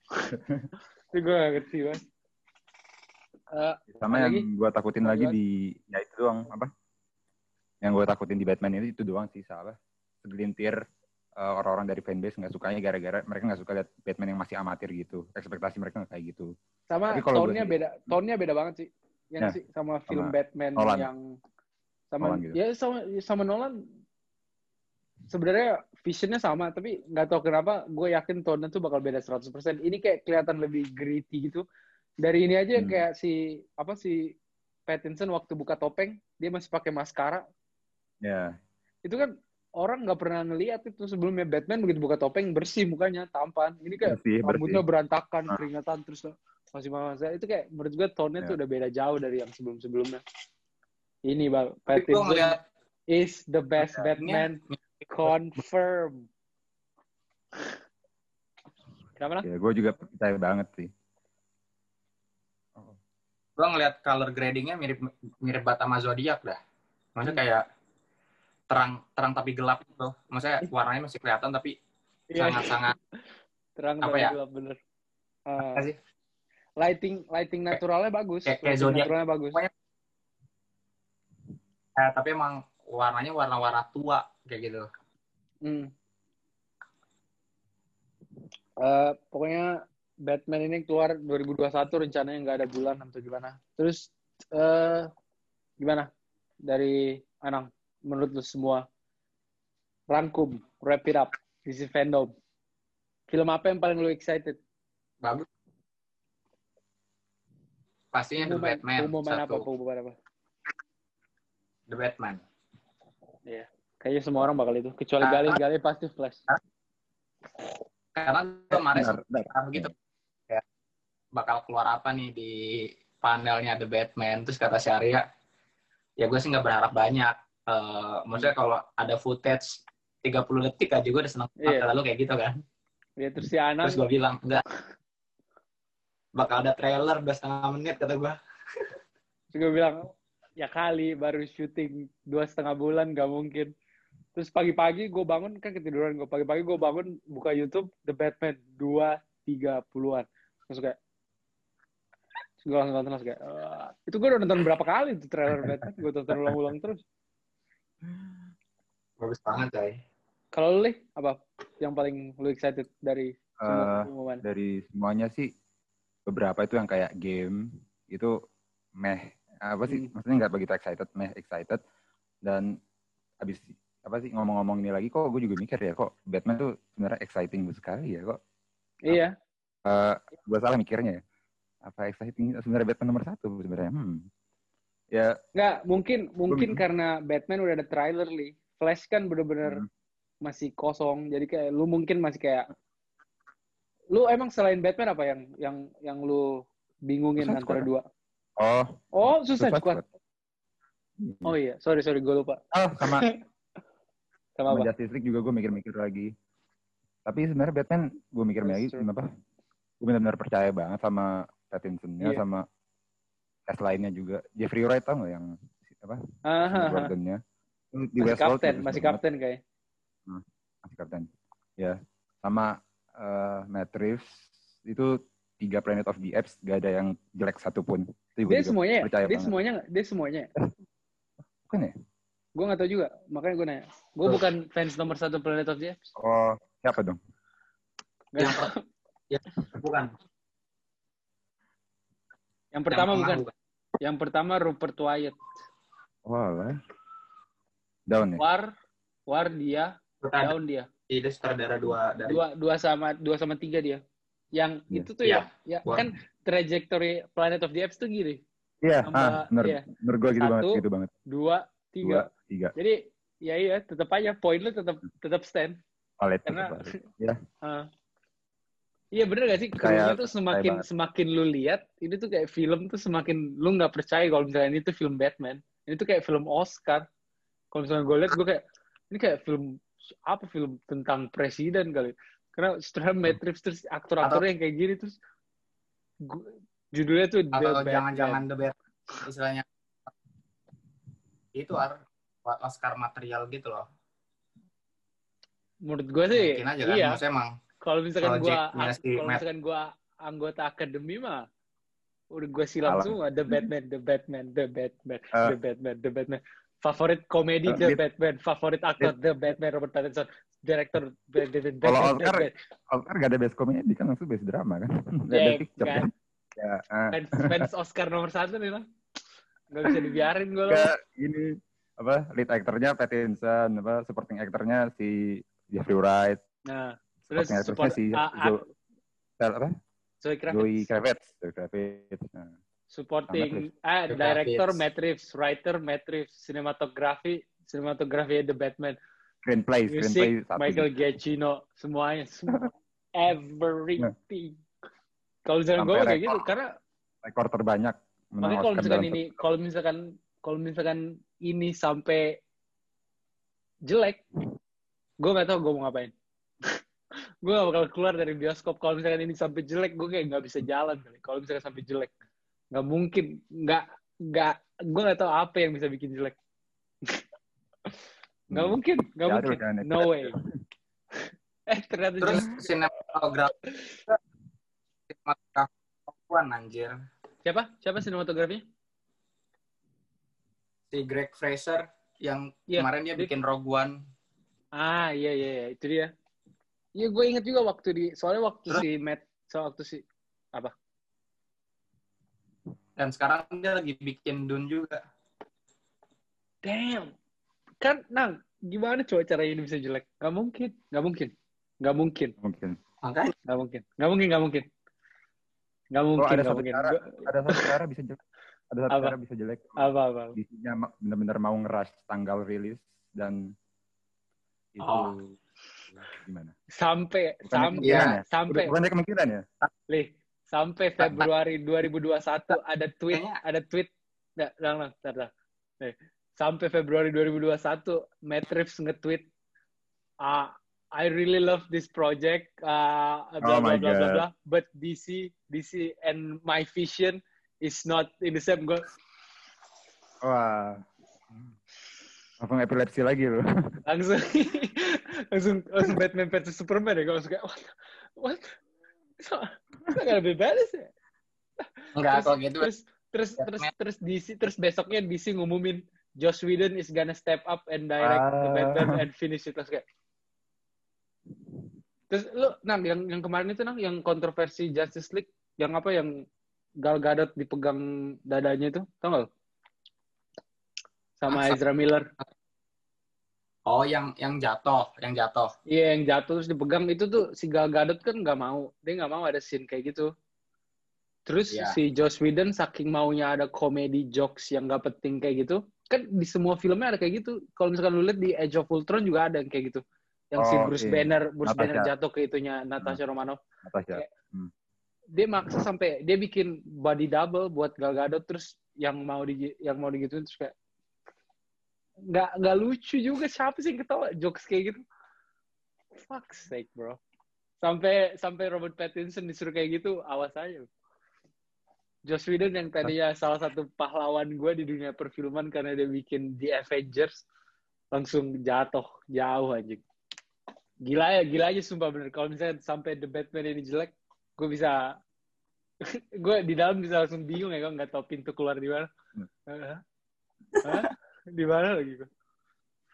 <laughs> Itu gue gak ngerti banget. Eh, Sama yang gue takutin lagi? di, ya itu doang, apa? Yang gue takutin di Batman itu, itu doang sih, salah. Segelintir eh, orang-orang dari fanbase nggak sukanya gara-gara mereka nggak suka lihat Batman yang masih amatir gitu. Ekspektasi mereka nggak kayak gitu. sama sih- beda, tone-nya beda banget sih. Yang Ya, sih sama film sama Batman Nolan. yang sama Nolan gitu. ya sama sama Nolan sebenarnya visionnya sama tapi nggak tahu kenapa gue yakin tone tuh bakal beda 100%. Ini kayak kelihatan lebih gritty gitu. Dari ini aja Hmm. kayak si apa si Pattinson waktu buka topeng dia masih pakai maskara. Ya, Itu kan orang nggak pernah ngeliat itu sebelumnya Batman begitu buka topeng bersih mukanya tampan. Ini kayak bersih, rambutnya bersih. berantakan, Ah. keringatan terus masih masa itu kayak menurut gue tone-nya Ya. tuh udah beda jauh dari yang sebelum-sebelumnya. Ini bang, Pattinson ngeliat is the best ya, Batman confirm. Kenapa lah? ya gue juga percaya banget sih. gue ngeliat color gradingnya mirip mirip bata sama zodiak dah maksudnya kayak terang terang tapi gelap gitu maksudnya warnanya masih kelihatan tapi Iya, sangat sangat terang apa tapi ya? gelap bener. Uh, sih lighting lighting naturalnya bagus. kayak- kayak zodiak. naturalnya bagus. Eh, tapi emang warnanya warna-warna tua kayak gitu Hmm. Eh, pokoknya Batman ini keluar 2021 rencananya nggak ada bulan atau gimana. Terus eh gimana dari Anang menurut lu semua? Rangkum wrap it up DC fandom. Film apa yang paling lu excited? Bagus. Pastinya The Batman pengumuman apa? Satu pengumuman apa? The Batman. Kayaknya semua orang bakal itu kecuali Ah. Gali Gali pasti Flash. Karena kemarin begitu kayak bakal keluar apa nih di panelnya The Batman? Terus kata Syariah ya gue sih nggak berharap banyak Eh, maksudnya kalau ada footage 30 detik aja gue udah seneng Iya. lalu kayak gitu kan ya terus si Anang terus gue bilang enggak bakal ada trailer udah setengah menit kata gue Terus gue bilang, ya kali baru syuting dua setengah bulan gak mungkin. Terus pagi-pagi gue bangun, kan ketiduran gue. Pagi-pagi gue bangun, buka YouTube, The Batman, dua tiga puluhan. Terus kayak, gue langsung nonton langsung kayak "Wah." itu gue udah nonton berapa kali tuh trailer Batman gue tonton ulang-ulang terus Bagus banget, coy. kalau lu Lih, apa yang paling lu excited dari semua pengumuman? dari semuanya sih beberapa itu yang kayak game itu meh apa sih? Hmm. maksudnya nggak begitu excited meh excited. Dan habis apa sih ngomong-ngomong ini lagi kok gue juga mikir ya kok Batman tuh sebenarnya exciting sekali ya kok. Iya. Eh gue salah mikirnya ya. Apa exciting sebenarnya Batman nomor satu sebenarnya? Hmm ya. Nggak mungkin mungkin karena Batman udah ada trailer Lih Flash kan bener-bener hmm, masih kosong. Jadi kayak lu mungkin masih kayak lu emang selain Batman apa yang yang yang lu bingungin Suicide antara dua? Oh. Oh Suicide Suicide Squad. Oh iya sorry sorry gue lupa. Oh sama. <laughs> Sama sama Justice League juga gue mikir-mikir lagi. Tapi sebenarnya Batman gue mikir lagi kenapa gue benar-benar percaya banget sama Pattinson-nya Iya. sama cast lainnya juga Jeffrey Wright tau nggak yang apa Ah, ah, ah. Gordon-nya di masih Westworld kapten bagus masih banget. kapten kayak masih kapten ya sama eh, Matt Reeves itu tiga Planet of the Apes gak ada yang jelek satupun itu dia semuanya ya? percaya dia banget. semuanya dia semuanya ya? <laughs> bukan ya gue nggak tahu juga makanya gue nanya gue bukan fans nomor satu Planet of the Apes oh siapa dong Nggak Yang tahu. Bukan. Yang pertama Yang bukan bukan. yang pertama Rupert Wyatt wah lah down ya War War dia Bukan. down dia Dia sutradara dua dari dua dua sama dua sama tiga dia yang Iya. itu tuh Iya. ya, ya Wah. kan trajectory Planet of the Apes tuh gini iya Tambah- ah bener iya. bener gue gitu Satu, banget gitu banget dua dua tiga tiga jadi ya iya tetap aja poin lu tetap tetap stand valid karena tetap ya <laughs> Ah. Iya bener gak sih? Krunya tuh semakin semakin lu lihat ini tuh kayak film tuh semakin lu nggak percaya kalau misalnya ini tuh film Batman. Ini tuh kayak film Oscar. Kalau misalnya gue lihat gue kayak ini kayak film apa film tentang presiden kali. Karena setelah Matrix terus aktor-aktor yang kayak gini terus gua- judulnya tuh The atau Batman. jangan-jangan the bad istilahnya itu ar Oscar material gitu loh. menurut gue sih Mungkin aja kan. iya. Maksudnya emang kalau misalkan gue kalau misalkan gue anggota akademi mah udah gue silam Salah. semua The Batman The Batman The Batman Eh. The Batman The Batman favorit komedi Eh, The. Batman favorit aktor The Batman Robert Pattinson director Batman Kalau Batman, Oscar. Oscar gak ada best komedi kan langsung best drama kan <laughs> Gak Ya, picture kan. kan ya ah. fans fans Oscar nomor satu nih lah nggak bisa dibiarin gue loh ini apa lead aktornya Pattinson apa supporting aktornya si Jeffrey Wright nah terus support si Jo- Sel- apa? Zoe Kravitz. Kravitz Zoe Kravitz. Nah. supporting ah director. Matt Reeves writer Matt Reeves cinematography cinematography The Batman. Screenplay screenplay Music, Michael Giacchino, semuanya, semua, <laughs> everything. Kalau misalkan gue kayak gitu, karena rekor terbanyak makanya kalau misalkan ini, kalau misalkan, kalau misalkan ini sampai jelek, gue nggak tahu gue mau ngapain. Gue gak bakal keluar dari bioskop. Kalau misalkan ini sampai jelek, gue kayak nggak bisa jalan. kali. Kalau misalkan sampai jelek, nggak mungkin, nggak, nggak, gue nggak tahu apa yang bisa bikin jelek. <laughs> Nggak Hmm. mungkin, nggak Jadul mungkin, kan, no way. <laughs> Eh ternyata Terus sinematografi sinematografi perempuan anjir. Siapa? Siapa sinematografinya? Si Greg Fraser yang Iya, kemarin dia dia- bikin Rogue One. Ah iya iya iya, itu dia. Iya gue inget juga waktu di soalnya waktu Terus? si Matt so waktu si Dan sekarang dia lagi bikin Dune juga. damn kan nang gimana coba caranya ini bisa jelek? Gak mungkin, gak mungkin, gak mungkin, mungkin Makanya gak mungkin, gak mungkin, gak mungkin, gak oh mungkin, ada gak satu mungkin. cara ada satu <laughs> cara bisa jelek ada satu Apa? cara bisa jelek apa apa? DC-nya ma- benar-benar mau ngerush tanggal rilis dan itu Oh. Gimana? Sampai sampai ya? sampai Bukannya kemungkinan ya? Lih, sampai Februari 2021 ada tweet, ada tweet. Nggak, lang, lang. Nih, sampai Februari 2021 Matt Reeves nge-tweet ah I really love this project uh, blah Oh blah blah blah but DC DC and my vision is not in the same go Wah. Langsung epilepsi lagi <laughs> loh. langsung langsung langsung Batman versus Superman ya kalau suka what? What? So, so gak lebih balas ya Enggak, terus, kalau gitu. terus terus terus terus DC terus besoknya DC ngumumin Joss Whedon is gonna step up and direct the Ah. Batman and finish it. Terus kayak terus lu nang yang yang kemarin itu nang yang kontroversi Justice League yang apa yang Gal Gadot dipegang dadanya itu tau gak lu? sama sa- Ezra Miller Oh, yang yang jatuh, yang jatuh. iya yang jatuh terus dipegang itu tuh si Gal Gadot kan nggak mau dia nggak mau ada scene kayak gitu terus Iya. si Joss Whedon saking maunya ada komedi jokes yang gak penting kayak gitu kan di semua filmnya ada kayak gitu kalau misalkan lu lihat di Age of Ultron juga ada yang kayak gitu yang si Oh, Bruce iya. Banner Bruce Natasha. Banner jatuh ke itunya Natasha Romanoff Natasha. dia maksa sampai dia bikin body double buat Gal Gadot terus yang mau di yang mau digituin terus kayak nggak nggak lucu juga siapa sih yang ketawa? Jokes kayak gitu. Fuck sake bro. Sampai sampai Robert Pattinson disuruh kayak gitu awas aja. Joss Whedon yang tadinya salah satu pahlawan gue di dunia perfilman karena dia bikin The Avengers langsung jatuh jauh anjing. Gila ya gila aja sumpah bener. Kalau misalnya sampai The Batman ini jelek gue bisa <laughs> gue di dalam bisa langsung bingung ya gue nggak tahu pintu keluar di mana? Hah? <laughs> di mana lagi gue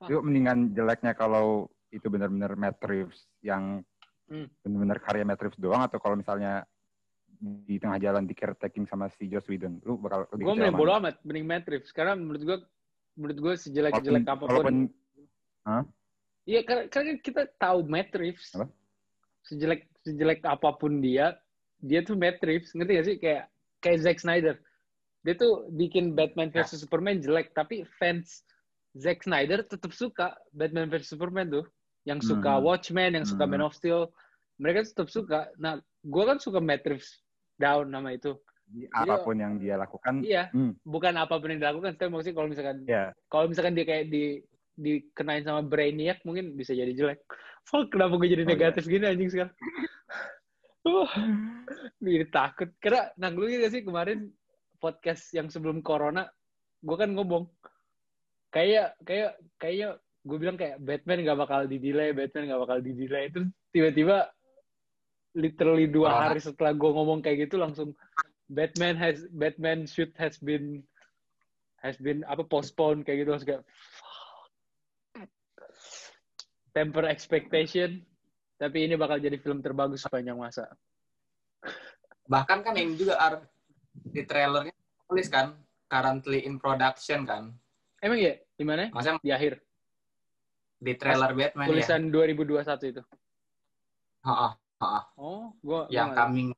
Yuk mendingan jeleknya kalau itu benar-benar Matt Reeves yang Hmm. benar-benar karya Matt Reeves doang atau kalau misalnya di tengah jalan di caretaking sama si Joss Whedon, lu bakal lebih gue mending bodo amat mending Matt Reeves karena menurut gue menurut gue sejelek jelek Walaupun- apa pun walaupun Iya, karena, karena kita tahu Matt Reeves. Apa? Sejelek sejelek apa pun dia, dia tuh Matt Reeves. Ngerti gak sih? Kayak kayak Zack Snyder. Dia tuh bikin Batman versus Superman jelek, tapi fans Zack Snyder tetap suka Batman versus Superman tuh. Yang suka Hmm. Watchmen, yang suka Hmm. Man of Steel. Mereka tetap suka. Nah, gue kan suka Reeves down nama itu. apa pun yang dia lakukan, Iya, Hmm. bukan apa pun yang dilakukan. Tapi maksudnya kalau misalkan ya kalau misalkan dia kayak di dikenain sama Brainiac mungkin bisa jadi jelek. Fuck, kenapa gue jadi Oh, negatif gini anjing sekarang? <laughs> Jadi takut. Karena, nah ingat gak sih kemarin podcast yang sebelum Corona, gue kan ngomong, kayak, kayak, kayak gue bilang kayak Batman gak bakal di-delay, Batman gak bakal di-delay. Terus tiba-tiba literally dua hari setelah gue ngomong kayak gitu langsung Batman has Batman shoot has been has been apa postpone kayak gitu. Langsung kayak temper expectation tapi ini bakal jadi film terbagus sepanjang masa. Bahkan kan yang juga Ar, di trailernya tulis kan currently in production kan. emang ya di mana Maksudnya di akhir di trailer Batman ya. tulisan 2021 itu Heeh, heeh. oh gua yang coming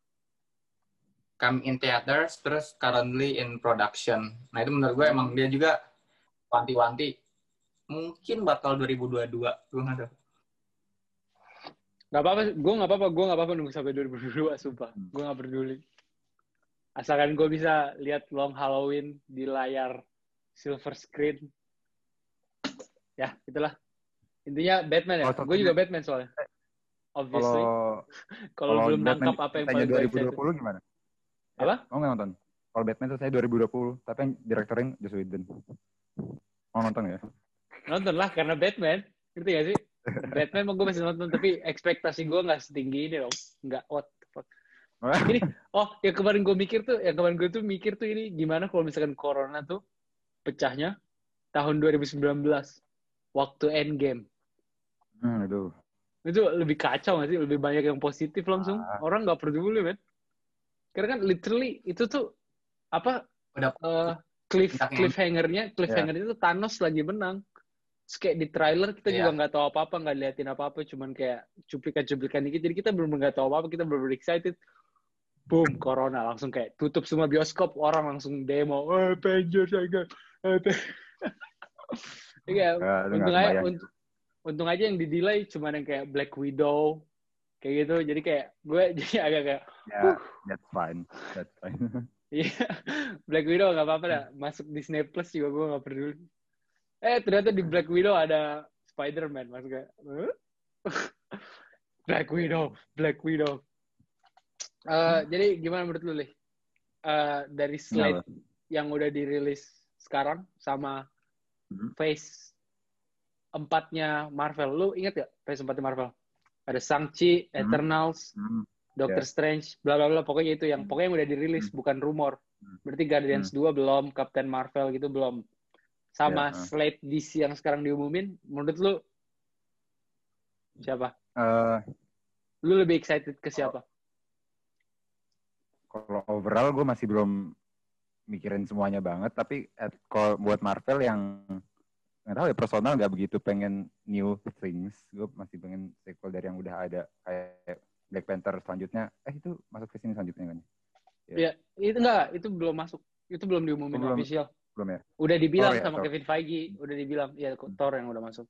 coming in theaters terus currently in production. Nah itu menurut gue emang dia juga wanti-wanti mungkin bakal 2022 gue nggak tahu. nggak apa-apa gue nggak apa-apa gue nggak apa-apa nunggu sampai 2022 sumpah gue nggak peduli asalkan gue bisa lihat Long Halloween di layar silver screen. Ya itulah. Intinya Batman ya? Kalau gue juga satunya- Batman soalnya. Obviously. <laughs> Kalau belum Batman nangkap apa yang paling gue excited 2020 gimana? Apa? Mau nggak nonton? Kalau Batman selesai 2020, tapi yang direktorin Joss Whedon. Mau nonton ya? nonton lah karena Batman. Ngerti gak sih? <laughs> Batman mau gue masih nonton tapi ekspektasi gue nggak setinggi ini dong. Nggak what <laughs> Ini, oh yang kemarin gue mikir tuh yang kemarin gue tuh mikir tuh ini gimana kalau misalkan corona tuh pecahnya tahun 2019 waktu endgame. Hmm, aduh. itu lebih kacau gak sih? Lebih banyak yang positif langsung. Ah. orang nggak peduli men. Karena kan literally itu tuh apa Udah eh, cliff cliffhangernya cliffhangernya itu Thanos lagi menang. Terus kayak di trailer kita Iya. juga nggak tahu apa-apa nggak liatin apa-apa cuman kayak cuplikan-cuplikan dikit. Jadi kita belum nggak tahu apa-apa kita belum excited boom corona langsung kayak tutup semua bioskop orang langsung demo oh, Avengers aja <laughs> Iya, lu nggak untung aja, untung aja yang di delay cuman yang kayak Black Widow kayak gitu jadi kayak gue <laughs> jadi agak kayak Ya, that's fine. That's fine. <laughs> Iya, Black Widow nggak apa-apa dah. Masuk Disney Plus juga gue nggak peduli. Eh ternyata di Black Widow ada Spider-Man, maksudnya. Huh? Black Widow, Black Widow. Eh, jadi gimana menurut lu, Lih? Eh, dari slate Kenapa? yang udah dirilis sekarang sama Hmm. Phase empatnya Marvel. Lu inget gak Phase empatnya Marvel? Ada Shang-Chi, Hmm. Eternals, Hmm. Doctor Strange, bla bla bla. Pokoknya itu yang pokoknya yang udah dirilis, bukan rumor. Hmm. Berarti Guardians 2 belum, Captain Marvel gitu belum. Sama Ya, ah. slate DC yang sekarang diumumin, menurut lu siapa? Eh, Lu lebih excited ke siapa? Kalau overall gue masih belum mikirin semuanya banget tapi at, kalau buat Marvel yang nggak tahu ya personal nggak begitu pengen new things gue masih pengen sequel dari yang udah ada kayak Black Panther selanjutnya eh itu masuk ke sini selanjutnya kan Ya, itu enggak, itu belum masuk. Itu belum diumumin Oh, belum. official. belum ya Udah dibilang Thor ya, sama Thor. Kevin Feige, udah dibilang ya. Thor yang udah masuk.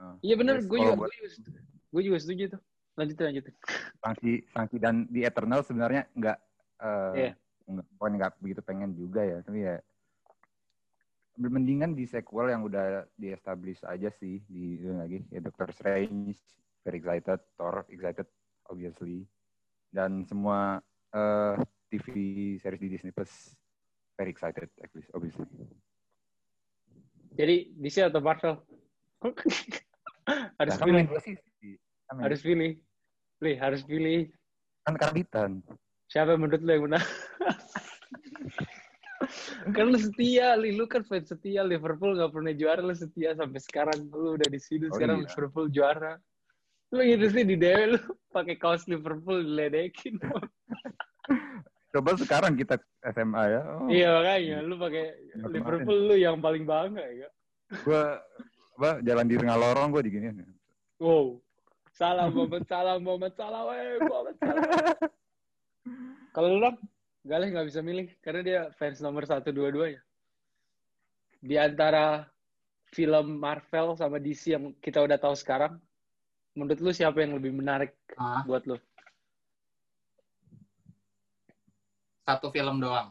Ah. Iya bener, juga, buat- gue juga, gue juga setuju tuh. Lanjutin, lanjutin. sanksi sanksi dan di Eternal sebenarnya nggak eh, Iya. nggak bukan nggak begitu pengen juga ya tapi ya mendingan di sequel yang udah di establish aja sih di itu lagi ya Doctor Strange very excited Thor excited obviously dan semua eh, TV series di Disney Plus very excited actually, obviously Jadi DC atau Marvel? <laughs> harus Nah, kan main dua main- harus pilih. Pilih, harus pilih. kan karbitan Siapa yang menurut lu yang menang? <laughs> kan lu setia, Li. Lu kan fans setia. Liverpool gak pernah juara, lu setia sampai sekarang. Lu udah di sini, Oh, sekarang iya. Liverpool juara. Lu gitu sih di dewe lu pakai kaos Liverpool diledekin. <laughs> coba sekarang kita SMA ya oh, Iya makanya lu pakai Kemarin. Liverpool lu yang paling bangga ya. gue apa jalan di tengah lorong gue diginiin Wow. Salam Muhammad, salam Muhammad, salam eh Muhammad, salam. <laughs> Kalau lu Ram, Galih nggak bisa milih karena dia fans nomor satu dua-duanya. Di antara film Marvel sama DC yang kita udah tahu sekarang, menurut lu siapa yang lebih menarik Ah, buat lu? satu film doang.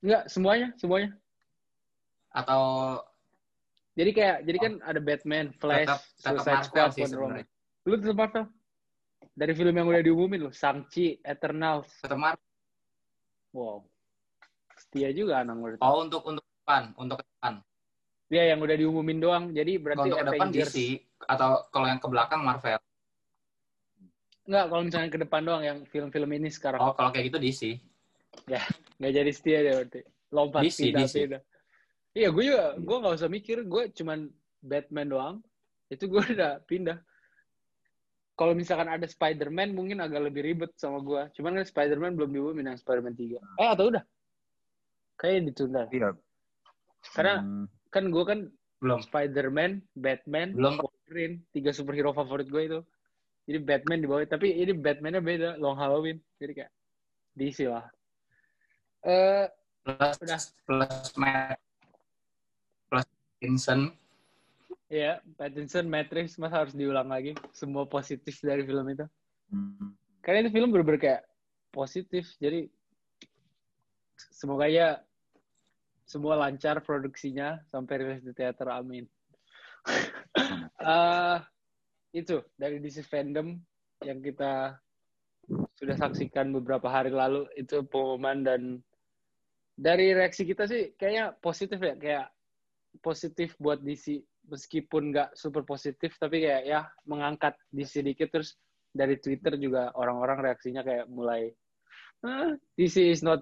Enggak, semuanya, semuanya. Atau Jadi kayak, jadi kan ada Batman, Flash, Tetap- tetap Suicide Squad, sih Wonder Woman. Lu tetap Marvel? Dari film yang udah diumumin lu, Shang-Chi, Eternals. tetap Marvel. Wow. Setia juga anak menurut Oh, untuk untuk depan, untuk depan. Dia yang udah diumumin doang. Jadi Kalau berarti untuk ke depan. DC atau kalau yang ke belakang Marvel. Enggak, kalau misalnya ke depan doang yang film-film ini sekarang. Oh, kalau kayak gitu DC. Nggak jadi setia deh berarti. Lompat DC, pindah DC. pindah. Iya, gue juga gue nggak usah mikir, gue cuman Batman doang. Itu gue <laughs> udah pindah. Kalau misalkan ada Spider-Man mungkin agak lebih ribet sama gue. Cuman kan Spider-Man belum diumumin yang Spider-Man 3. Eh atau udah? Kayaknya ditunda. iya Karena Hmm, kan gue kan Belum. Spider-Man, Batman, Belum. Wolverine, tiga superhero favorit gue itu. Jadi Batman di bawah, tapi ini Batman-nya beda, Long Halloween. Jadi kayak DC lah. Eh, Plus Udah. plus Matt plus Vincent. ya, Pattinson, Matrix, mas harus diulang lagi. Semua positif dari film itu. hmm. Karena itu film bener-bener kayak positif. Jadi semoga ya semua lancar produksinya sampai rilis di teater. Amin. <laughs> Eh, itu dari DC Fandom yang kita sudah saksikan beberapa hari lalu itu pengumuman dan dari reaksi kita sih kayaknya positif ya kayak positif buat DC meskipun nggak super positif tapi kayak ya mengangkat DC dikit terus dari Twitter juga orang-orang reaksinya kayak mulai "Ah, DC is not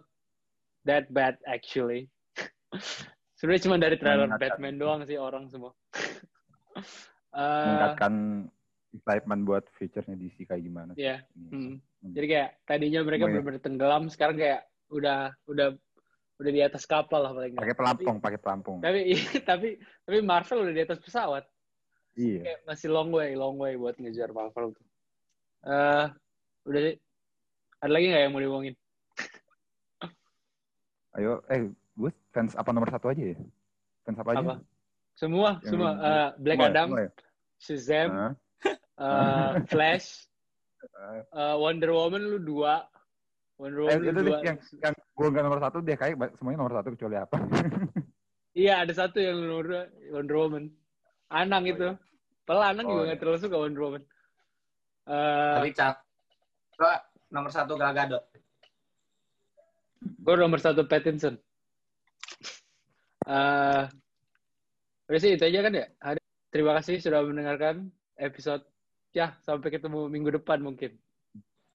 that bad actually <laughs> sebenarnya cuma dari trailer. Batman doang sih orang semua <laughs> Eh, meningkatkan excitement buat future-nya DC kayak gimana sih. ya Ini. hmm. Hmm. jadi kayak tadinya mereka iya. benar-benar tenggelam sekarang kayak udah udah udah di atas kapal lah paling pakai pelampung pakai pelampung. tapi <laughs> tapi tapi Marvel udah di atas pesawat. Iya. Kayak masih long way long way buat ngejar Marvel tuh. Eh udah sih ada lagi nggak yang mau diomongin? <laughs> Ayo eh gue fans apa nomor satu aja ya? Fans apa aja? Apa? semua Yang semua. Eh, Black Semua ya? Adam Semua ya? Shazam Hah? eh, <laughs> Flash eh, Wonder Woman lu dua Wonder eh, Woman itu deh, dua yang yang gue nggak nomor satu deh kayak semuanya nomor satu kecuali apa <laughs> iya ada satu yang nomor dua Wonder Woman Anang Oh, itu iya. Padahal Anang Oh, juga iya. nggak terlalu suka Wonder Woman Eh, Tapi cak. Gua nomor satu Gal Gadot. Gue nomor satu Pattinson. Eh, udah sih itu aja kan ya. Ada- Terima kasih sudah mendengarkan episode. Ya, sampai ketemu minggu depan mungkin.